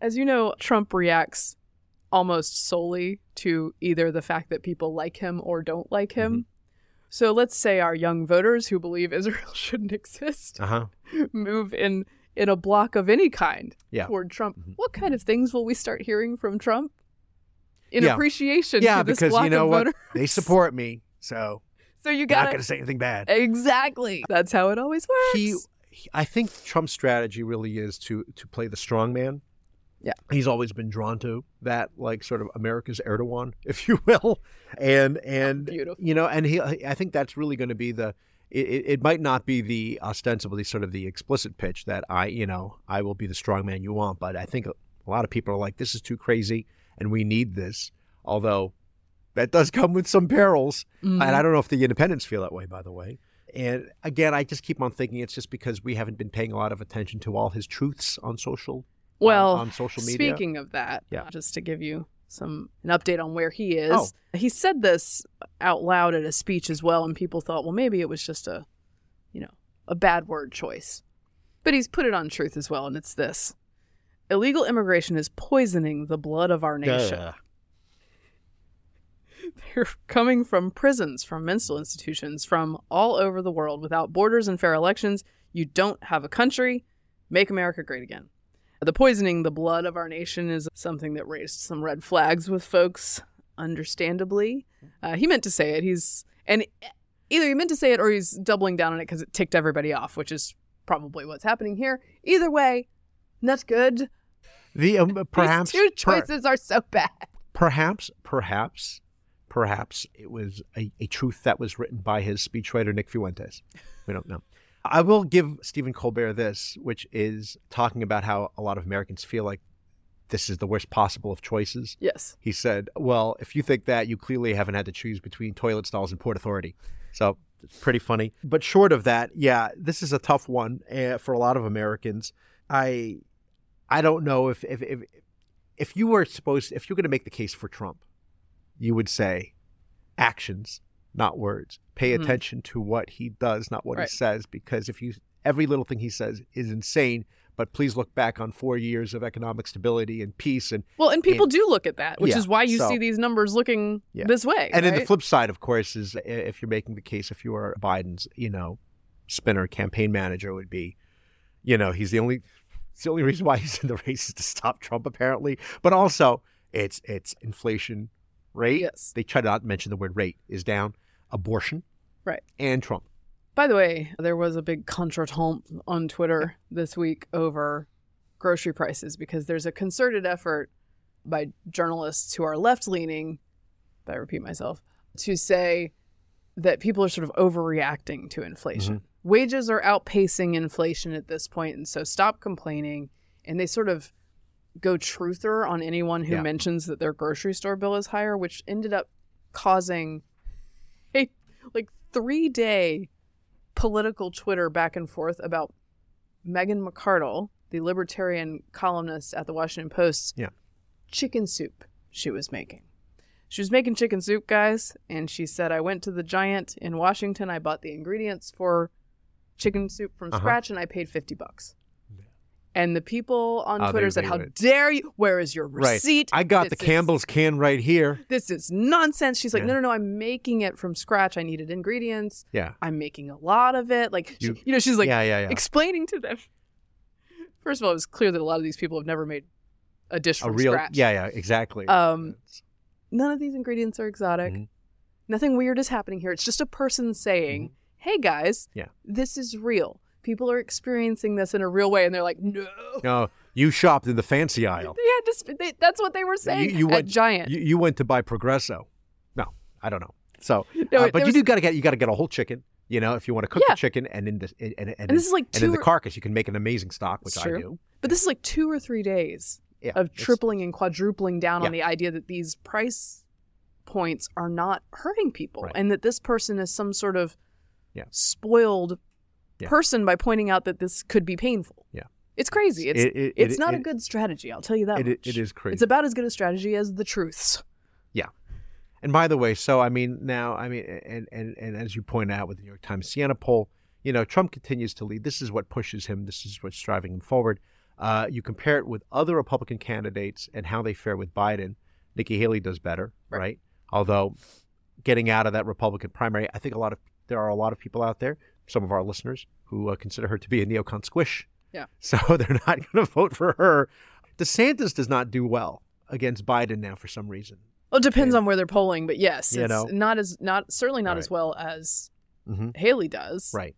As you know, Trump reacts almost solely to either the fact that people like him or don't like him. Mm-hmm. So let's say our young voters who believe Israel shouldn't exist Uh huh. move in in a block of any kind Yeah. Mm-hmm. toward Trump. What kind of things will we start hearing from Trump? In Yeah. appreciation Yeah, to this because you know what? voters. They support me, so So you got not going to say anything bad. Exactly. That's how it always works. he, he- I think Trump's strategy really is to to play the strong man. Yeah. He's always been drawn to that, like sort of America's Erdogan, if you will, and and Beautiful. you know, and he, I think that's really going to be the. It, it might not be the ostensibly sort of the explicit pitch that I, you know, I will be the strong man you want, but I think a, lot of people are like, this is too crazy, and we need this. Although that does come with some perils, Mhm. and I don't know if the independents feel that way, by the way. And again, I just keep on thinking it's just because we haven't been paying a lot of attention to all his truths on social well, on, on social media. Speaking of that, Yeah. just to give you some an update on where he is. Oh. He said this out loud at a speech as well, and people thought, well, maybe it was just a, you know, a bad word choice. But he's put it on truth as well, and it's this: illegal immigration is poisoning the blood of our nation. Duh. They're coming from prisons, from mental institutions, from all over the world. Without borders and fair elections, you don't have a country. Make America great again. The poisoning the blood of our nation is something that raised some red flags with folks, understandably. Uh, he meant to say it. He's and either he meant to say it or he's doubling down on it because it ticked everybody off, which is probably what's happening here. Either way, not good. The um, perhaps These two per- choices are so bad. perhaps perhaps perhaps it was a, a truth that was written by his speechwriter Nick Fuentes. We don't know. I will give Stephen Colbert this, which is talking about how a lot of Americans feel like this is the worst possible of choices. Yes. He said, "Well, if you think that, you clearly haven't had to choose between toilet stalls and Port Authority." So it's pretty funny. But short of that, yeah, this is a tough one uh, for a lot of Americans. I, I don't know if if if, if you were supposed if you're going to make the case for Trump, you would say actions, not words. Pay Mhm. attention to what he does, not what Right. he says, because if you every little thing he says is insane. But please look back on four years of economic stability and peace and Well, and people do look at that, which Yeah, is why you so- see these numbers looking Yeah. this way. And then the flip side, of course, is if you're making the case, if you are Biden's, you know, spinner campaign manager would be, you know, he's the only, it's the only reason why he's in the race is to stop Trump, apparently. But also, it's it's inflation rate. Yes. They try to not mention the word rate is down, abortion, Right. and Trump. By the way, there was a big contretemps on Twitter this week over grocery prices because there's a concerted effort by journalists who are left leaning, I repeat myself, to say that people are sort of overreacting to inflation. Mm-hmm. Wages are outpacing inflation at this point, and so stop complaining. And they sort of go truther on anyone who Yeah. mentions that their grocery store bill is higher, which ended up causing a like three day political Twitter back and forth about Megan McArdle, the libertarian columnist at the Washington Post, Yeah. chicken soup she was making. She was making chicken soup, guys, and she said, I went to the Giant in Washington. I bought the ingredients for chicken soup from Uh-huh. scratch and I paid 50 bucks. And the people on Oh, Twitter said, "How would. dare you? Where is your Right. receipt? I got the This is- Campbell's can right here. This is nonsense." She's like, Yeah. "No, no, no! I'm making it from scratch. I needed ingredients. Yeah. I'm making a lot of it. Like, she- You- you, know, she's like Yeah, yeah, yeah. explaining to them. First of all, it was clear that a lot of these people have never made a dish A from real, scratch. yeah, yeah, exactly. Um, none of these ingredients are exotic. Mm-hmm. Nothing weird is happening here. It's just a person saying, "Hey guys, Mm-hmm. Yeah. this is real. People are experiencing this in a real way," and they're like, "No." no, you shopped in the fancy aisle. Yeah. Sp- they, that's what they were saying. you, you at went Giant. You, you went to buy Progresso. No, I don't know. So, No, uh, but there you was- do got to get you got to get a whole chicken. You know, if you want to cook Yeah. the chicken, and in the and, and, and, this is like and in the carcass, you can make an amazing stock, which I do. But this is like two or three days Yeah, of tripling and quadrupling down Yeah. on the idea that these price points are not hurting people and that this person is some sort of Yeah. spoiled Yeah. person by pointing out that this could be painful. Yeah. It's crazy. It's It- it- it's it- not a good strategy, I'll tell you that it- is crazy. It's about as good a strategy as the truths. Yeah. And by the way, so I mean now, I mean, and and and as you point out with the New York Times Siena poll, you know, Trump continues to lead. This is what pushes him. This is what's driving him forward. Uh, you compare it with other Republican candidates and how they fare with Biden. Nikki Haley does better, right? Although getting out of that Republican primary, I think a lot of there are a lot of people out there, some of our listeners, who uh, consider her to be a neocon squish. Yeah. So they're not going to vote for her. DeSantis does not do well against Biden now for some reason. Well, it depends on where they're polling, but yes, it's know. not as not certainly not Right. as well as Mhm. Haley does. Right.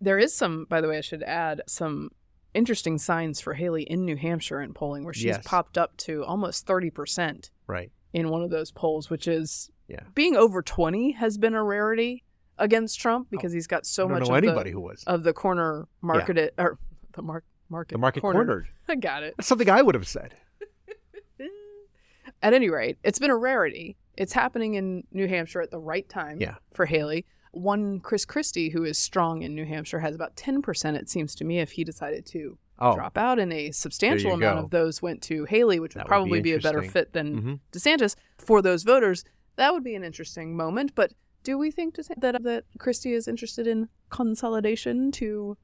There is some, by the way, I should add some interesting signs for Haley in New Hampshire in polling, where she's Yes. popped up to almost thirty percent Right. in one of those polls, which is Yeah. being over twenty has been a rarity against Trump because he's got so Oh, much of anybody the, who was. of the corner market or the mark market The market cornered. I got it. That's something I would have said. At any rate, it's been a rarity. It's happening in New Hampshire at the right time Yeah. for Haley. One Chris Christie, who is strong in New Hampshire, has about 10%, it seems to me, if he decided to Oh. drop out. And a substantial amount go. of those went to Haley, which That would would be probably be, a better fit than Mhm. DeSantis for those voters. That would be an interesting moment. But do we think that, that Christie is interested in consolidation to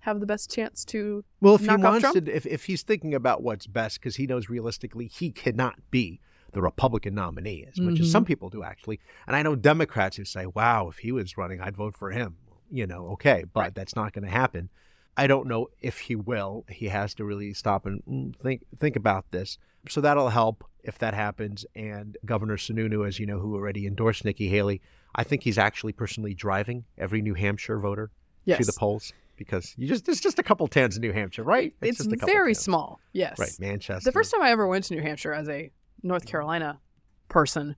have the best chance to Well, if he wants to, if, if he's thinking about what's best, because he knows realistically he cannot be the Republican nominee, as much as some people do actually. And I know Democrats who say, "Wow, if he was running, I'd vote for him." You know, okay, but that's not going to happen. I don't know if he will. He has to really stop and mm, think think about this. So that'll help if that happens. And Governor Sununu, as you know, who already endorsed Nikki Haley, I think he's actually personally driving every New Hampshire voter to the polls because you just there's just a couple towns in New Hampshire, right? It's, just a couple very towns. small. Yes. Right, Manchester. The first time I ever went to New Hampshire as a North mm-hmm. Carolina person,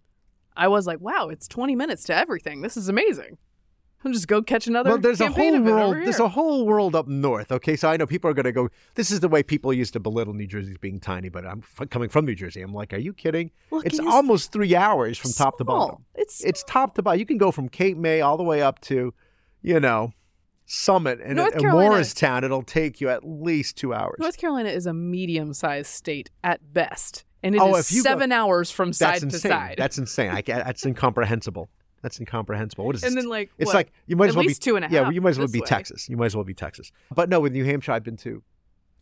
I was like, wow, it's 20 minutes to everything. This is amazing. I'll just go catch another Well, there's a whole world. There's a whole world up north. Okay, so I know people are going to go. This is the way people used to belittle New Jersey as being tiny, but I'm f- coming from New Jersey. I'm like, are you kidding? Look, it's almost three hours from top to bottom. small. It's it's top to bottom. You can go from Cape May all the way up to, you know, Summit and, North and Carolina- Morristown. It'll take you at least two hours. North Carolina is a medium sized state at best. And it oh, is Oh, if you go- seven hours from side That's to insane. side. That's insane. I, that's incomprehensible. That's incomprehensible. What is it? And this? then, like, it's what? like you might At as well be two and a Yeah, half you might as well be way. Texas. You might as well be Texas. But no, with New Hampshire, I've been to,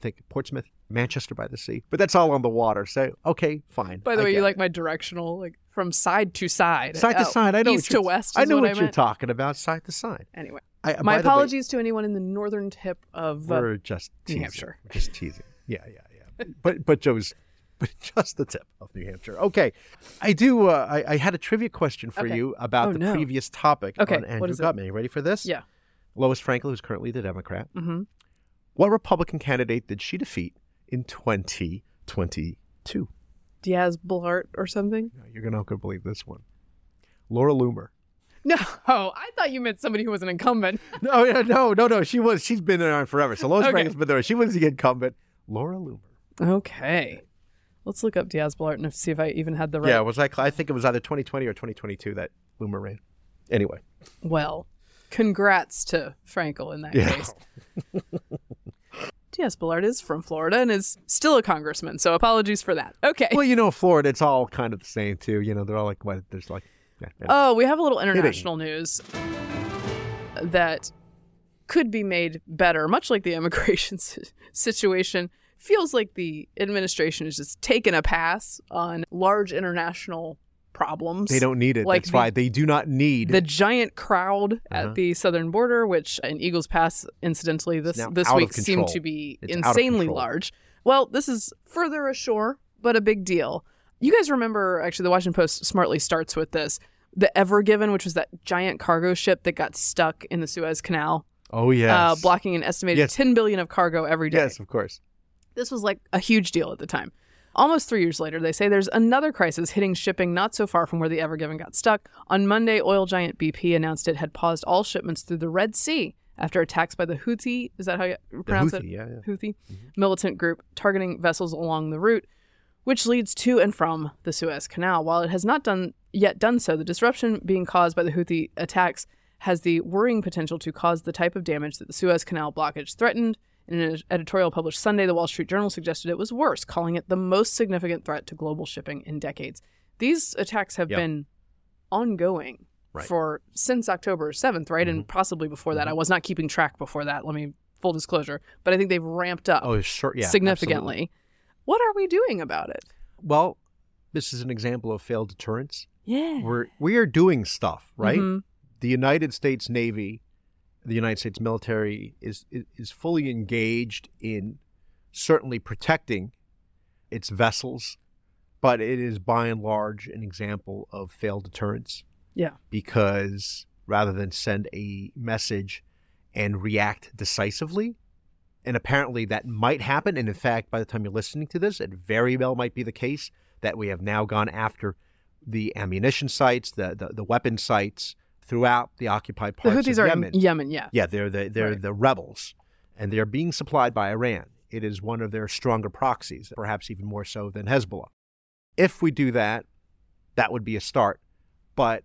I think Portsmouth, Manchester by the sea. But that's all on the water. So okay, fine. By the I way, you it. like my directional, like from side to side. side to side. I know east what to west. I know what, what, I you're talking about. Side to side. Anyway, I, my the way, apologies to anyone in the northern tip of uh, we're just New teasing. Hampshire. We're just teasing. Yeah, yeah, yeah. but but Joe's. But just the tip of New Hampshire. Okay, I do. Uh, I, I had a trivia question for Okay. you about Oh, the no. previous topic Okay, on what Andrew? Gutman. You ready for this? Yeah. Lois Frankel, who's currently the Democrat. Mm-hmm. What Republican candidate did she defeat in 2022? Diaz Blart or something. No, You're gonna not gonna believe this one. Laura Loomer. No, I thought you meant somebody who was an incumbent. No, yeah, no, no, no. She was. She's been there forever. So Lois Okay. Frankel's been there. She was the incumbent. Laura Loomer. Okay. Let's look up Diaz Blart and see if I even had the right. Yeah, was I? I think it was either 2020 or 2022 that Loomer ran. Anyway. Well, congrats to Frankel in that Yeah. case. Diaz Blart is from Florida and is still a congressman, so apologies for that. Okay. Well, you know, Florida, it's all kind of the same too. You know, they're all like, what? There's like, yeah, yeah. Oh, we have a little international news that could be made better, much like the immigration situation. Feels like the administration is just taking a pass on large international problems. They don't need it. Like That's the- right. They do not need the giant crowd Uh-huh. at the southern border, which in Eagles Pass, incidentally, this this week seemed to be It's insanely large. Well, this is further ashore, but a big deal. You guys remember? Actually, the Washington Post smartly starts with this: the Ever Given, which was that giant cargo ship that got stuck in the Suez Canal, Oh yes. uh, blocking an estimated Yes. 10 billion of cargo every day. Yes, of course. This was like a huge deal at the time. Almost three years later, they say there's another crisis hitting shipping not so far from where the Ever Given got stuck. On Monday, oil giant BP announced it had paused all shipments through the Red Sea after attacks by the Houthi, is that how you pronounce it? Houthi, yeah, yeah. Houthi mm-hmm. militant group targeting vessels along the route, which leads to and from the Suez Canal. While it has not done yet done so, the disruption being caused by the Houthi attacks has the worrying potential to cause the type of damage that the Suez Canal blockage threatened. In an editorial published Sunday, the Wall Street Journal suggested it was worse, calling it the most significant threat to global shipping in decades. These attacks have Yep. been ongoing Right. for since October 7th, right? And possibly before that. I was not keeping track before that. Let me full disclosure, but I think they've ramped up Oh, sure. Yeah. significantly. absolutely. What are we doing about it? Well, this is an example of failed deterrence. Yeah. We're we are doing stuff, right? Mhm. The United States Navy, the United States military is is, fully engaged in certainly protecting its vessels, but it is by and large an example of failed deterrence Yeah. because rather than send a message and react decisively, and apparently that might happen. And in fact, by the time you're listening to this, it very well might be the case that we have now gone after the ammunition sites, the the, the weapon sites throughout the occupied The parts Houthis of are Yemen. in Yemen, yeah. Yeah, they're the they're Right. the rebels, and they're being supplied by Iran. It is one of their stronger proxies, perhaps even more so than Hezbollah. If we do that, that would be a start. But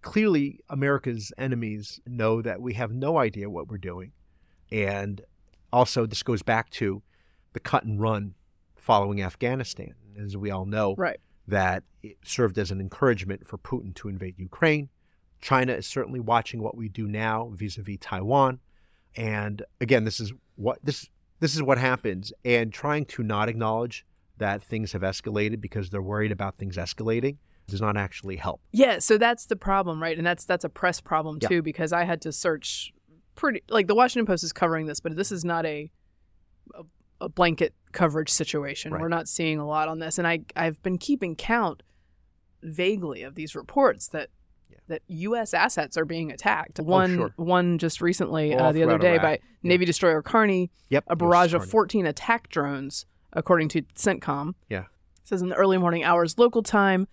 clearly, America's enemies know that we have no idea what we're doing, and also this goes back to the cut and run following Afghanistan, as we all know Right. that it served as an encouragement for Putin to invade Ukraine. China is certainly watching what we do now vis-a-vis Taiwan. And again, this is what this this is what happens and trying to not acknowledge that things have escalated because they're worried about things escalating does not actually help. Yeah, so that's the problem, right? And that's that's a press problem Yeah. too because I had to search pretty like the Washington Post is covering this, but this is not a a, a blanket coverage situation. Right. We're not seeing a lot on this, and I I've been keeping count vaguely of these reports that that U.S. assets are being attacked. One Oh, sure. one just recently uh, the other day by Navy destroyer Carney. Yep, a barrage of 14 attack drones, according to CENTCOM. Yeah. It says in the early morning hours local time,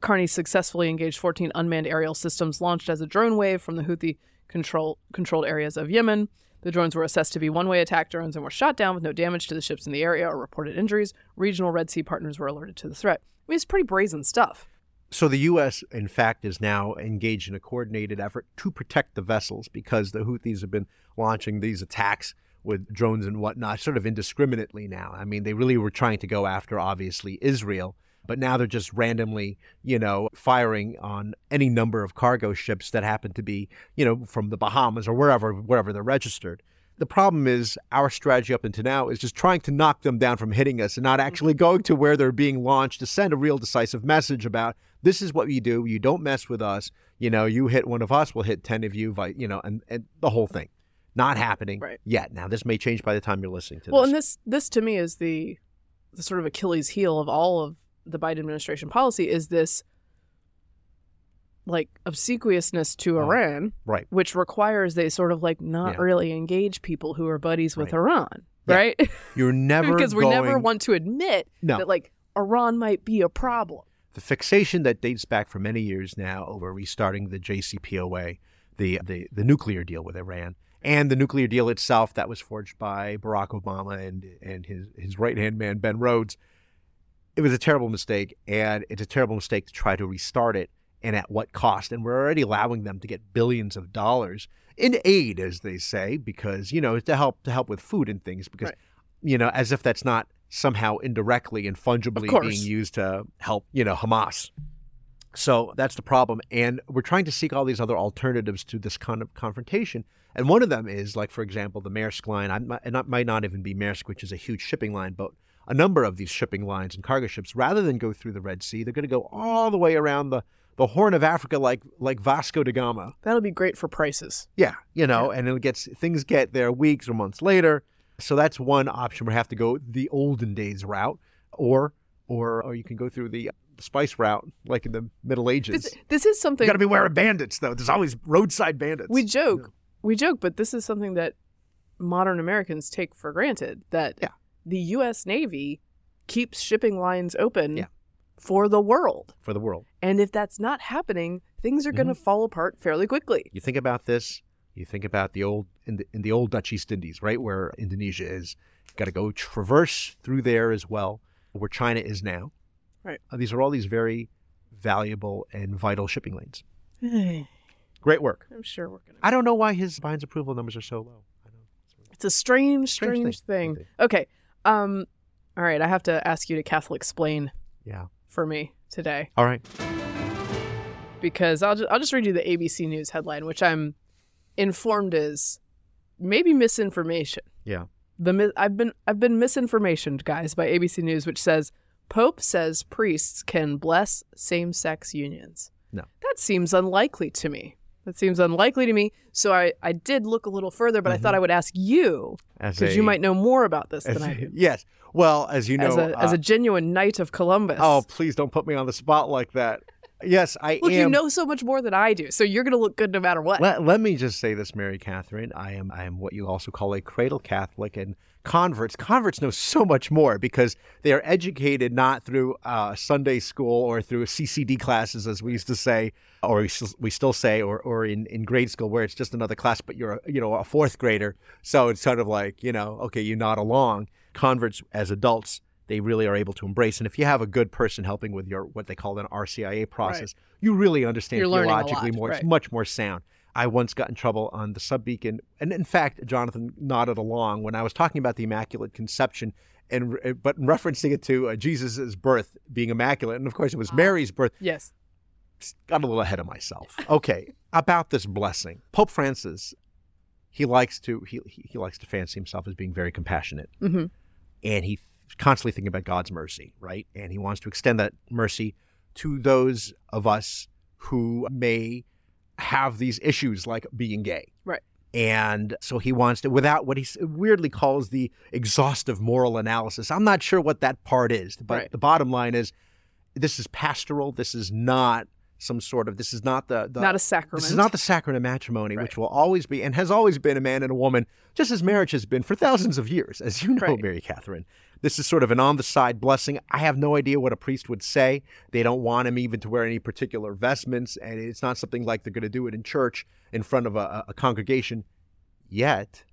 Carney successfully engaged 14 unmanned aerial systems launched as a drone wave from the Houthi control controlled areas of Yemen. The drones were assessed to be one-way attack drones and were shot down with no damage to the ships in the area or reported injuries. Regional Red Sea partners were alerted to the threat. I mean, it's pretty brazen stuff. So the U.S., in fact, is now engaged in a coordinated effort to protect the vessels because the Houthis have been launching these attacks with drones and whatnot, sort of indiscriminately now. I mean, they really were trying to go after, obviously, Israel, but now they're just randomly, you know, firing on any number of cargo ships that happen to be, you know, from the Bahamas or wherever, wherever they're registered. The problem is our strategy up until now is just trying to knock them down from hitting us and not actually mm-hmm. going to where they're being launched to send a real decisive message about this is what you do. You don't mess with us. You know, you hit one of us, we'll hit 10 of you, you know, and, and the whole thing. Not happening Right. yet. Now, this may change by the time you're listening to Well, this. Well, and this this to me is the the sort of Achilles heel of all of the Biden administration policy is this like obsequiousness to uh-huh. Iran, Oh, right. which requires they sort of like not Yeah. really engage people who are buddies with Right. Iran, Yeah. right? You're never because we never want to admit No. that like Iran might be a problem. the fixation that dates back for many years now over restarting the JCPOA, the, the, the nuclear deal with Iran, and the nuclear deal itself that was forged by Barack Obama and, and his, his right hand man, Ben Rhodes. It was a terrible mistake, and it's a terrible mistake to try to restart it, and at what cost? And we're already allowing them to get billions of dollars in aid, as they say, because you know to help to help with food and things, because Right. you know as if that's not somehow indirectly and fungibly being used to help you know Hamas. So that's the problem. And we're trying to seek all these other alternatives to this kind of confrontation. And one of them is, like, for example, the Maersk line. I might- and it might not even be Maersk, which is a huge shipping line, but a number of these shipping lines and cargo ships, rather than go through the Red Sea, they're going to go all the way around the, the Horn of Africa, like like Vasco da Gama. That'll be great for prices. Yeah, you know, and it gets things get there weeks or months later. So that's one option. We have to go the olden days route, or or or you can go through the spice route, like in the Middle Ages. This, this is something You got to beware of bandits, though. There's always roadside bandits. we joke, we joke, but this is something that modern Americans take for granted that Yeah. the U.S. Navy keeps shipping lines open Yeah. For the world. for the world. And if that's not happening, things are going Mm-hmm. to fall apart fairly quickly. You think about this. You think about the old in the in the old Dutch East Indies, right where Indonesia is. Got to go traverse through there as well, where China is now. Right. Uh, these are all these very valuable and vital shipping lanes. Great work. I'm sure we're going to. I don't know why his Biden's approval numbers are so low. I don't. It's a strange, Strange strange, thing. thing. Okay. Um. All right. I have to ask you to Catholic explain Yeah. For me today All right. because I'll just, I'll just read you the ABC News headline, which I'm informed is maybe misinformation. Yeah. The I've been I've been misinformationed, guys, by ABC News, which says Pope says priests can bless same-sex unions. No. That seems unlikely to me. That seems unlikely to me. So I, I did look a little further, but I thought I would ask you Mm-hmm. Because you might know more about this As- than I do. yes. Well, as you know, as a as uh, a genuine knight of Columbus. oh, please don't put me on the spot like that. Yes, I look, am. you know so much more than I do, so you're gonna look good no matter what. Let, let me just say this, Mary Catherine. I am I am what you also call a cradle Catholic, and converts converts know so much more because they are educated not through uh, Sunday school or through CCD classes, as we used to say, or we, we still say, or or in, in grade school where it's just another class, but you're a, you know a fourth grader, so it's sort of like you know okay you nod along. Converts as adults they really are able to embrace. And if you have a good person helping with your what they call an RCIA process, you really understand You're theologically lot, more. It's much more sound. I once got in trouble on the sub beacon, and in fact, Jonathan nodded along when I was talking about the Immaculate Conception, and uh, but referencing it to uh, Jesus' birth being immaculate, and of course it was Mary's birth. yes. Got a little ahead of myself. Okay, about this blessing, Pope Francis, he likes to he he likes to fancy himself as being very compassionate, Mhm. and he constantly thinking about God's mercy, right? And he wants to extend that mercy to those of us who may have these issues like being gay. Right. And so he wants to, without what he weirdly calls the exhaustive moral analysis. I'm not sure what that part is, but Right. the bottom line is this is pastoral. This is not some sort of, this is not the, the Not a sacrament. This is not the sacrament of matrimony, which will always be and has always been a man and a woman, just as marriage has been for thousands of years, as you know, Right. Mary Catherine. This is sort of an on the side blessing. I have no idea what a priest would say. They don't want him even to wear any particular vestments, and it's not something like they're going to do it in church in front of a, a congregation yet.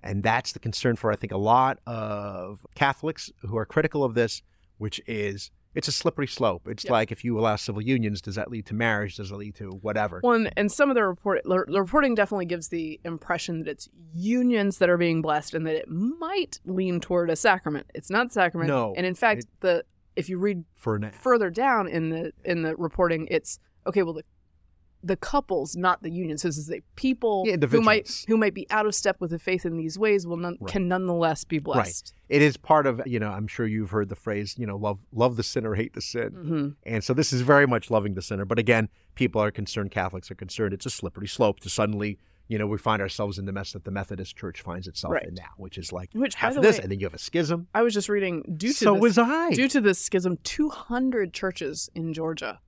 And that's the concern for, I think, a lot of Catholics who are critical of this, which is it's a slippery slope. It's Yep. like if you allow civil unions, does that lead to marriage? Does it lead to whatever? One and some of the report the reporting definitely gives the impression that it's unions that are being blessed and that it might lean toward a sacrament. It's not sacrament. No, And in fact, it- the if you read for further down in the in the reporting, it's okay. Well, the the couples, not the unions. So this is the people Yeah, who might who might be out of step with the faith in these ways will none, Right. can nonetheless be blessed. Right. It is part of, you know, I'm sure you've heard the phrase, you know, love love the sinner, hate the sin. Mhm. And so this is very much loving the sinner. But again, people are concerned, Catholics are concerned. It's a slippery slope to suddenly, you know, we find ourselves in the mess that the Methodist Church finds itself Right. in now, which is like Which, half of this, way- and then you have a schism. I was just reading due to So this, was I. due to this schism, two hundred churches in Georgia.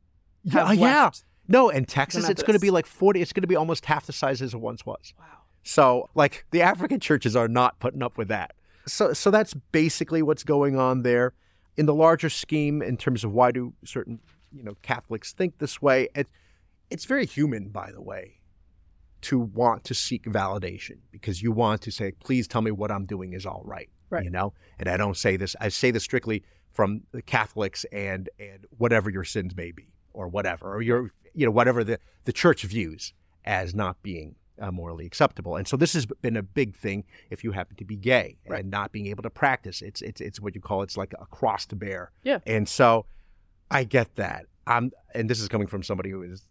Yeah, have yeah. left No, in Texas, it's going to be like 40, it's going to be almost half the size as it once was. Wow. So, like, the African churches are not putting up with that. So, so that's basically what's going on there. In the larger scheme, in terms of why do certain, you know, Catholics think this way, it, it's very human, by the way, to want to seek validation because you want to say, please tell me what I'm doing is all right. Right. You know, and I don't say this. I say this strictly from the Catholics and and whatever your sins may be, or whatever, or your you know whatever the the church views as not being uh, morally acceptable. And so this has been a big thing if you happen to be gay and not being able to practice. It's it's it's what you call it's like a cross to bear. Yeah. And so I get that. I'm, and this is coming from somebody who is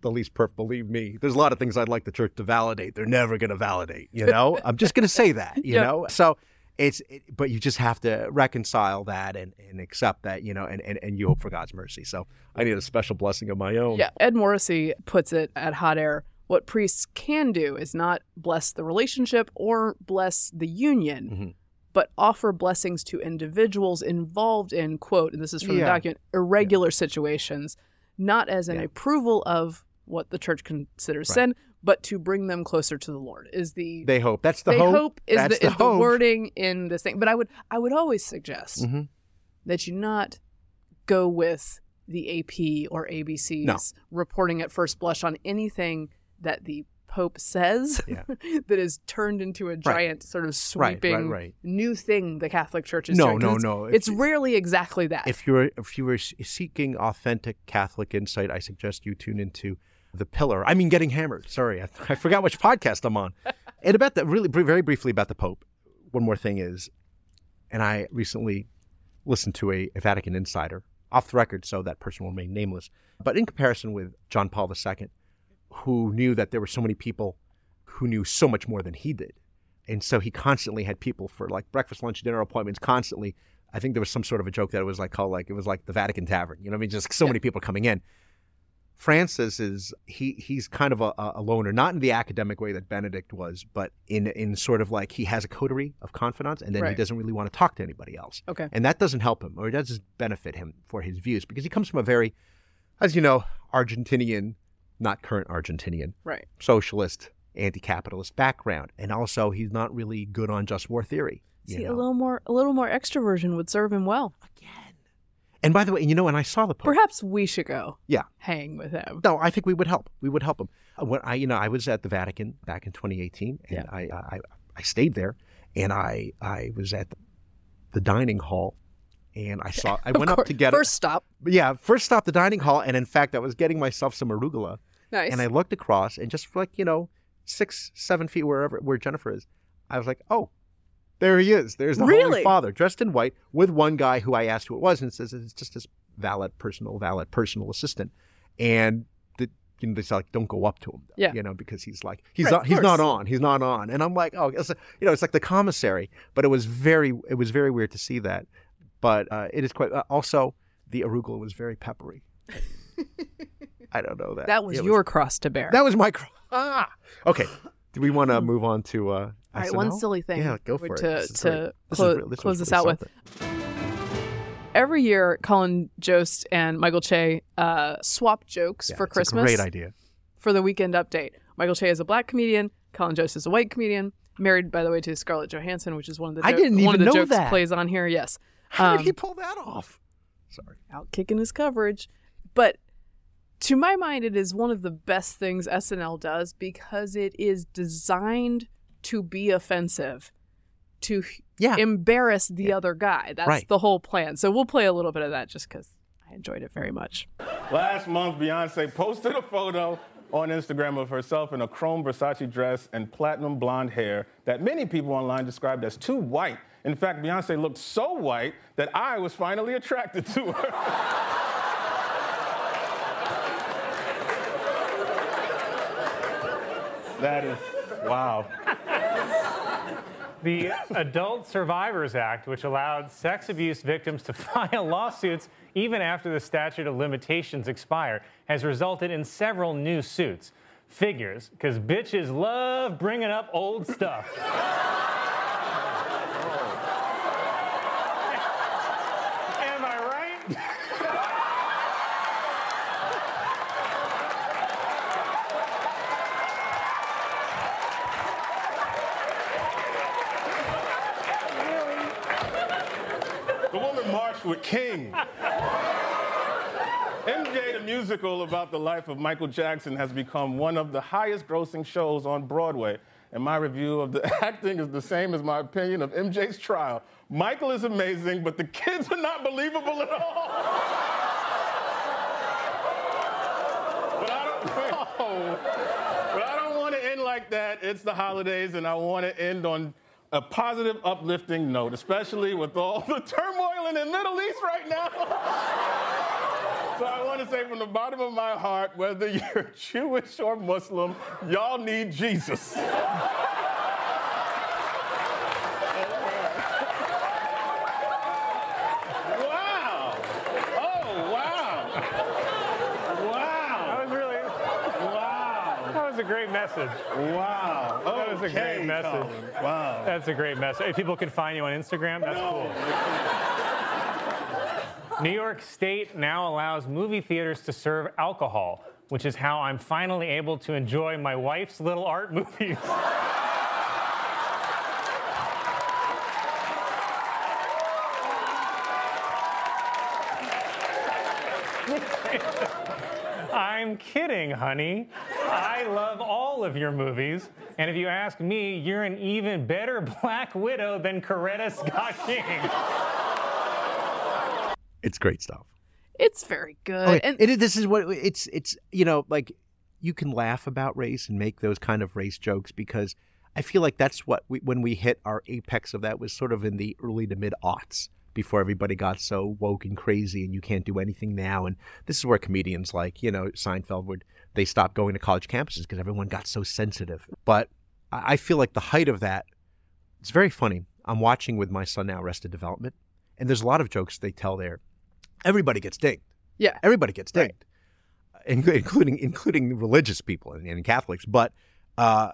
the least perfect. Believe me, there's a lot of things I'd like the church to validate. They're never going to validate. You know, I'm just going to say that. You know, so it's, it, but you just have to reconcile that and, and accept that. You know, and, and and you hope for God's mercy. So I need a special blessing of my own. Yeah, Ed Morrissey puts it at Hot Air. What priests can do is not bless the relationship or bless the union, Mm-hmm. but offer blessings to individuals involved in, quote, and this is from Yeah. the document, irregular situations, not as an approval of what the church considers Right. sin, but to bring them closer to the Lord. Is the They hope. That's the they hope. is, That's the, the is the wording in this thing. But I would I would always suggest Mhm. that you not go with the AP or ABC's No. reporting at first blush on anything that the Pope says Yeah. that is turned into a giant sort of Right, right, sweeping right. new thing the Catholic Church is doing. No, doing. no, no. If It's rarely exactly that. If you're if you were seeking authentic Catholic insight, I suggest you tune into the Pillar. I mean, getting hammered. Sorry, I, I forgot which podcast I'm on. and about that, really, very briefly about the Pope. One more thing is, and I recently listened to a, a Vatican insider off the record, so that person will remain nameless. But in comparison with John Paul II, who knew that there were so many people who knew so much more than he did. And so he constantly had people for like breakfast, lunch, dinner appointments constantly. I think there was some sort of a joke that it was like called like it was like the Vatican Tavern. You know, what I mean, just so many people coming in. Francis is he he's kind of a, a loner, not in the academic way that Benedict was, but in in sort of like he has a coterie of confidants, and then he doesn't really want to talk to anybody else. Okay. and that doesn't help him, or it doesn't benefit him for his views because he comes from a very, as you know, Argentinian, not current Argentinian, Right. socialist, anti-capitalist background, and also he's not really good on just war theory. See, a little more a little more extroversion would serve him well. And by the way, you know, and I saw the Pope. Perhaps we should go Yeah. hang with him. No, I think we would help. We would help him. Uh, When I, you know, I was at the Vatican back in 2018, and Yeah. I, I, I stayed there, and I, I was at the, the dining hall, and I saw, I Of went up course. to get First stop. Yeah, first stop the dining hall, and in fact, I was getting myself some arugula, Nice. and I looked across, and just like you know, six, seven feet wherever where Jennifer is, I was like, oh. There he is. There's the Really? Holy Father, dressed in white, with one guy who I asked who it was, and it says it's just his valet, personal valet, personal assistant. And the, you know, they say like, don't go up to him, though, Yeah. you know, because he's like, he's Right, not, he's not on, he's not on. And I'm like, oh, it's, you know, it's like the commissary, but it was very, it was very weird to see that. But uh, it is quite. Uh, also, the arugula was very peppery. I don't know that. That was It your cross to bear. That was my. cross. ah. Okay. Do we want to move on to? Uh, All right, one silly thing Yeah, go for to, it. To is clo- this close this out really with. Every year, Colin Jost and Michael Che uh, swap jokes Yeah, for Christmas. great idea. For the weekend update, Michael Che is a black comedian. Colin Jost is a white comedian. Married, by the way, to Scarlett Johansson, which is one of the I didn't one even of the know jokes that. plays on here. Yes, How did Um, he pull that off? Sorry. out kicking his coverage. But to my mind, it is one of the best things SNL does because it is designed to be offensive, to Yeah. embarrass the other guy. That's Right. the whole plan. So we'll play a little bit of that just because I enjoyed it very much. Last month, Beyonce posted a photo on Instagram of herself in a chrome Versace dress and platinum blonde hair that many people online described as too white. In fact, Beyonce looked so white that I was finally attracted to her. that is, wow. The Adult Survivors Act, which allowed sex abuse victims to file lawsuits even after the statute of limitations expired, has resulted in several new suits. Figures, because bitches love bringing up old stuff. Am I right? The with King. MJ, the musical about the life of Michael Jackson, has become one of the highest grossing shows on Broadway. And my review of the acting is the same as my opinion of MJ's trial. Michael is amazing, but the kids are not believable at all. but I don't, but I don't want to end like that. It's the holidays, and I want to end on a positive, uplifting note, especially with all the turmoil in the Middle East right now. so I want to say from the bottom of my heart, whether you're Jewish or Muslim, y'all need Jesus. wow. Oh, wow. Wow. That was really. Wow. That was a great message. Wow. That was a Okay, great message. Colin. Wow. That's a great message. If people can find you on Instagram, that's cool. New York State now allows movie theaters to serve alcohol, which is how I'm finally able to enjoy my wife's little art movies. I'm kidding, honey. I love all of your movies. And if you ask me, you're an even better Black Widow than Coretta Scott King. It's great stuff. It's very good. Oh, and it, this is what it's it's you know like you can laugh about race and make those kind of race jokes because I feel like that's what we when we hit our apex of that was sort of in the early to mid aughts before everybody got so woke and crazy and you can't do anything now and this is where comedians like you know Seinfeld would they stopped going to college campuses because everyone got so sensitive but I feel like the height of that it's very funny I'm watching with my son now Arrested Development and there's a lot of jokes they tell there everybody gets dinged yeah, everybody gets dinged, in- including including religious people and, and Catholics. But uh,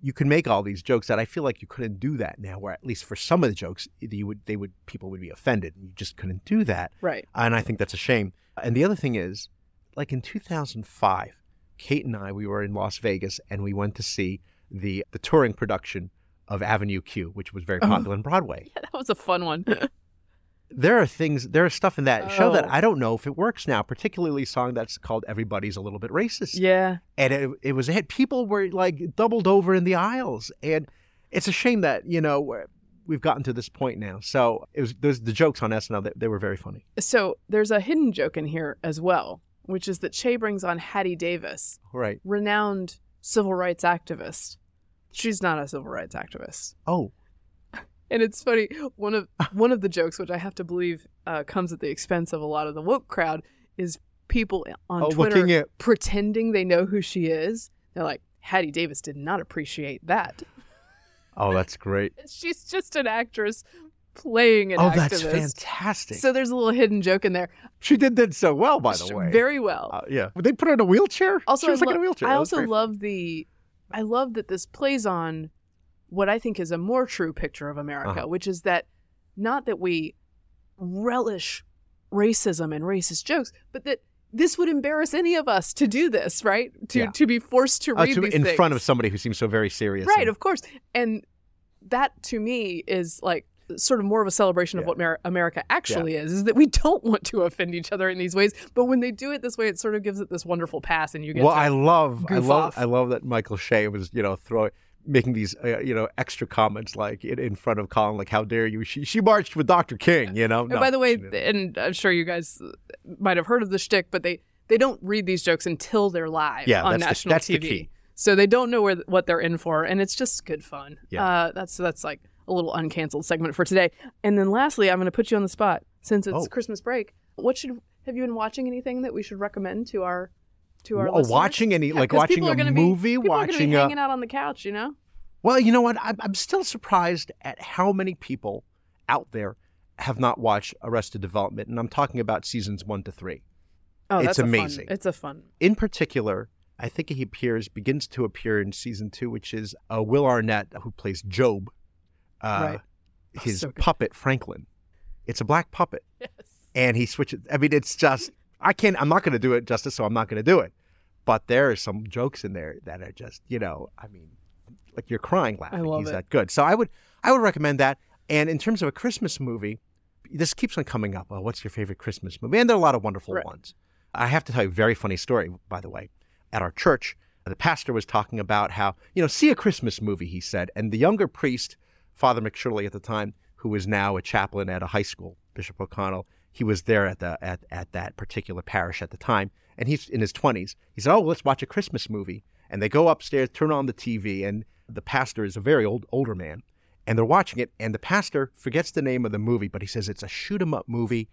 you can make all these jokes that I feel like you couldn't do that now. Where at least for some of the jokes, you would they would people would be offended, and you just couldn't do that. Right. And I think that's a shame. And the other thing is, like in 2005, Kate and I we were in Las Vegas and we went to see the the touring production of Avenue Q, which was very Oh. popular on Broadway Yeah, that was a fun one. there are things there is stuff in that show that Oh. I don't know if it works now, particularly a song that's called Everybody's a Little Bit Racist. yeah. And it, it was a hit. People were like doubled over in the aisles. And it's a shame that, you know, we're- we've gotten to this point now. So it was those the jokes on SNL they, they were very funny. So there's a hidden joke in here as well, which is that Che brings on Hattie Davis, Right. renowned civil rights activist. She's not a civil rights activist. Oh. And it's funny. One of one of the jokes, which I have to believe uh, comes at the expense of a lot of the woke crowd, is people on Oh, Twitter looking at- pretending they know who she is. They're like, Hattie Davis did not appreciate that. Oh, that's great. She's just an actress playing an oh, activist. that's fantastic. So there's a little hidden joke in there. she did that so well, by the way. Very well. Uh, yeah. They put her in a wheelchair? Also, she was I, like in a wheelchair. I That also love the, I love that this plays on what I think is a more true picture of America, Uh-huh. which is that not that we relish racism and racist jokes, but that this would embarrass any of us to do this, right? To Yeah. to be forced to Uh, read to- these in things. front of somebody who seems so very serious. right? and- Of course, and that to me is like sort of more of a celebration of what Mer- America actually is is that we don't want to offend each other in these ways but when they do it this way it sort of gives it this wonderful pass and you get well, to I love, I love, off. I love that Michael Che was, you know, throwing, making these, uh, you know, extra comments like in, in front of Colin, like, "How dare you? She, she marched with Dr. King," you know. And by the way, and I'm sure you guys might have heard of the shtick, but they they don't read these jokes until they're live Yeah, on the- national the TV. key. So they don't know where what they're in for, and it's just good fun. Yeah. Uh, that's that's like a little uncanceled segment for today. And then lastly, I'm going to put you on the spot since it's Oh. Christmas break. What should have you been watching anything that we should recommend to our to our Oh, listeners? watching any- Yeah, like watching a be- movie, people are gonna be watching a- hanging out on the couch, you know. Well, you know what? I'm, I'm still surprised at how many people out there have not watched Arrested Development, and I'm talking about seasons one to three. Oh, it's that's a fun- amazing. it's a fun. In particular, I think he appears, begins to appear in season two, which is uh, Will Arnett, who plays Gob, uh, Right. His so puppet Franklin. It's a black puppet, Yes. and he switches. I mean, it's just I can't. I'm not going to do it justice, so I'm not going to do it. But there are some jokes in there that are just, you know, I mean, like you're crying laughing. love He's it. that good. So I would, I would recommend that. And in terms of a Christmas movie, this keeps on coming up. Well, what's your favorite Christmas movie? And there are a lot of wonderful Right. ones. I have to tell you a very funny story, by the way. At our church, the pastor was talking about how, you know, see a Christmas movie, he said. And the younger priest, Father McShirley at the time, who is now a chaplain at a high school, Bishop O'Connell, he was there at the at, at that particular parish at the time. And he's in his 20s. He said, Oh, let's watch a Christmas movie. And they go upstairs, turn on the TV, and the pastor is a very old older man. And they're watching it, and the pastor forgets the name of the movie, but he says it's a shoot 'em up movie,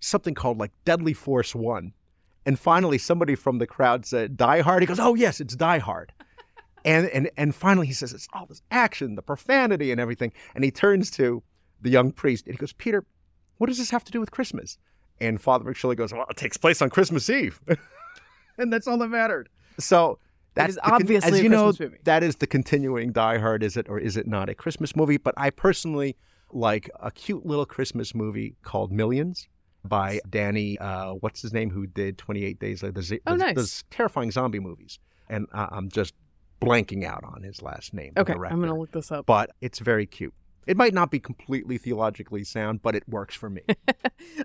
something called like Deadly Force One. And finally, somebody from the crowd said, Die Hard. He goes, Oh, yes, it's Die Hard. And, and, and finally, he says, It's all this action, the profanity, and everything. And he turns to the young priest and he goes, Peter, what does this have to do with Christmas? And Father McShirley goes, Well, it takes place on Christmas Eve. and that's all that mattered. So that's is the obviously as a you know, movie. that is the continuing Die Hard. Is it or is it not a Christmas movie? But I personally like a cute little Christmas movie called Millions by Danny. Uh, what's his name? Who did Twenty Eight Days Later? The, Oh, the- nice. those terrifying zombie movies. And I I'm just blanking out on his last name. Okay, I'm gonna look this up. But it's very cute. It might not be completely theologically sound, but it works for me.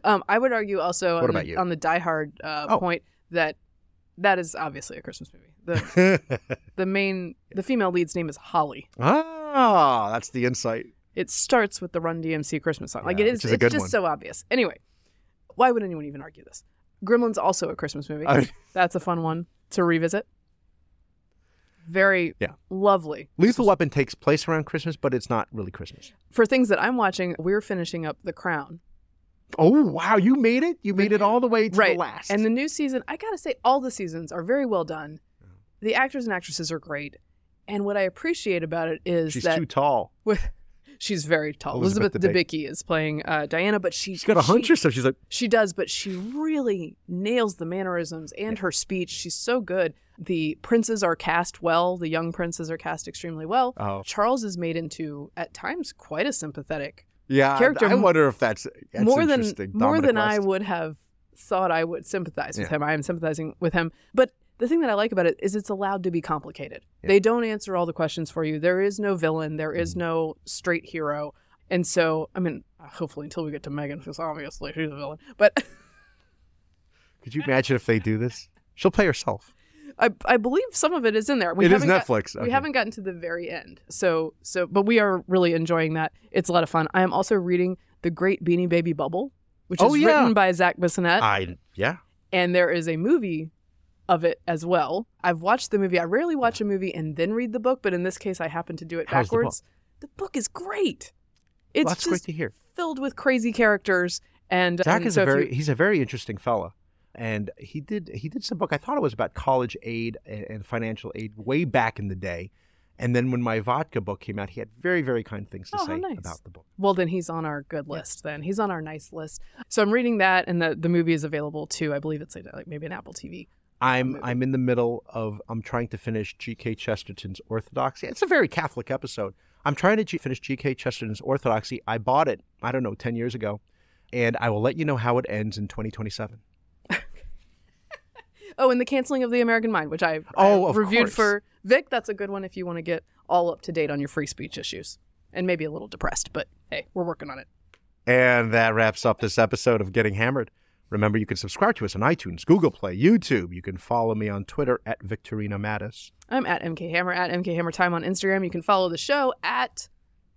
Um, I would argue also What on, about the, you? on the Die Hard uh, Oh. point that that is obviously a Christmas movie. The the main the female lead's name is Holly. ah, that's the insight. It starts with the Run DMC Christmas song. like Yeah, it which is, is it's just one. so obvious. Anyway, why would anyone even argue this? Gremlins also a Christmas movie. I- That's a fun one to revisit. Very Yeah. lovely. Lethal Weapon takes place around Christmas, but it's not really Christmas. For things that I'm watching, we're finishing up The Crown. Oh wow, you made it! You made it all the way to right. the last. And the new season, I gotta say, all the seasons are very well done. The actors and actresses are great. And what I appreciate about it is She's that too tall. with she's very tall. Elizabeth Elizabeth, Debicki. Is playing uh, Diana, but she, She's got a hunch she- or so. She's like, She does, but she really nails the mannerisms and her speech. She's so good. The princes are cast well. The young princes are cast extremely well. Oh. Charles is made into at times quite a sympathetic yeah. character. I wonder if that's, that's more than interesting. more Dominic than I would have thought I would sympathize with Yeah. him. I am sympathizing with him, but the thing that I like about it is it's allowed to be complicated. They don't answer all the questions for you. There is no villain. There is Mm-hmm. no straight hero. And so, I mean, hopefully until we get to Meghan, because obviously she's a villain. But Could you imagine if they do this? She'll play herself. I, I believe some of it is in there. We It is haven't got- Netflix, we haven't gotten to the very end. So so but we are really enjoying that. It's a lot of fun. I am also reading The Great Beanie Baby Bubble, which Oh, is yeah. written by Zac Bissonnette. I yeah. and there is a movie of it as well. I've watched the movie. I rarely watch a movie and then read the book, but in this case I happen to do it How's the book? backwards. The book? is great. It's Well, just great to hear. filled with crazy characters and Zac and is so a very you- he's a very interesting fella, and he did he did some book. I thought it was about college aid and, financial aid way back in the day, and then when my vodka book came out, he had very very kind things to Oh, say nice. about the book. Well, then he's on our good list. Then he's on our nice list. So I'm reading that, and the the movie is available too. I believe it's like maybe an Apple TV. I'm I'm in the middle of I'm trying to finish G.K. Chesterton's Orthodoxy. It's a very Catholic episode. I'm trying to G- finish G.K. Chesterton's Orthodoxy. I bought it I don't know ten years ago, and I will let you know how it ends in 2027. Oh, and the canceling of the American Mind, which I, Oh, I reviewed course. for Vic. That's a good one if you want to get all up to date on your free speech issues, and maybe a little depressed. But hey, we're working on it. And that wraps up this episode of Getting Hammered. Remember, you can subscribe to us on iTunes, Google Play, YouTube. You can follow me on Twitter at Victorino Matus. I'm at MK Hammer at MK Hammer Time on Instagram. You can follow the show at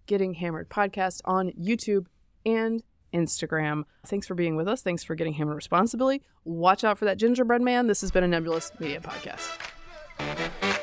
Getting Hammered Podcast on YouTube and Instagram. Thanks for being with us. Thanks for getting hammered responsibly. Watch out for that gingerbread man. This has been a Nebulous Media Podcast.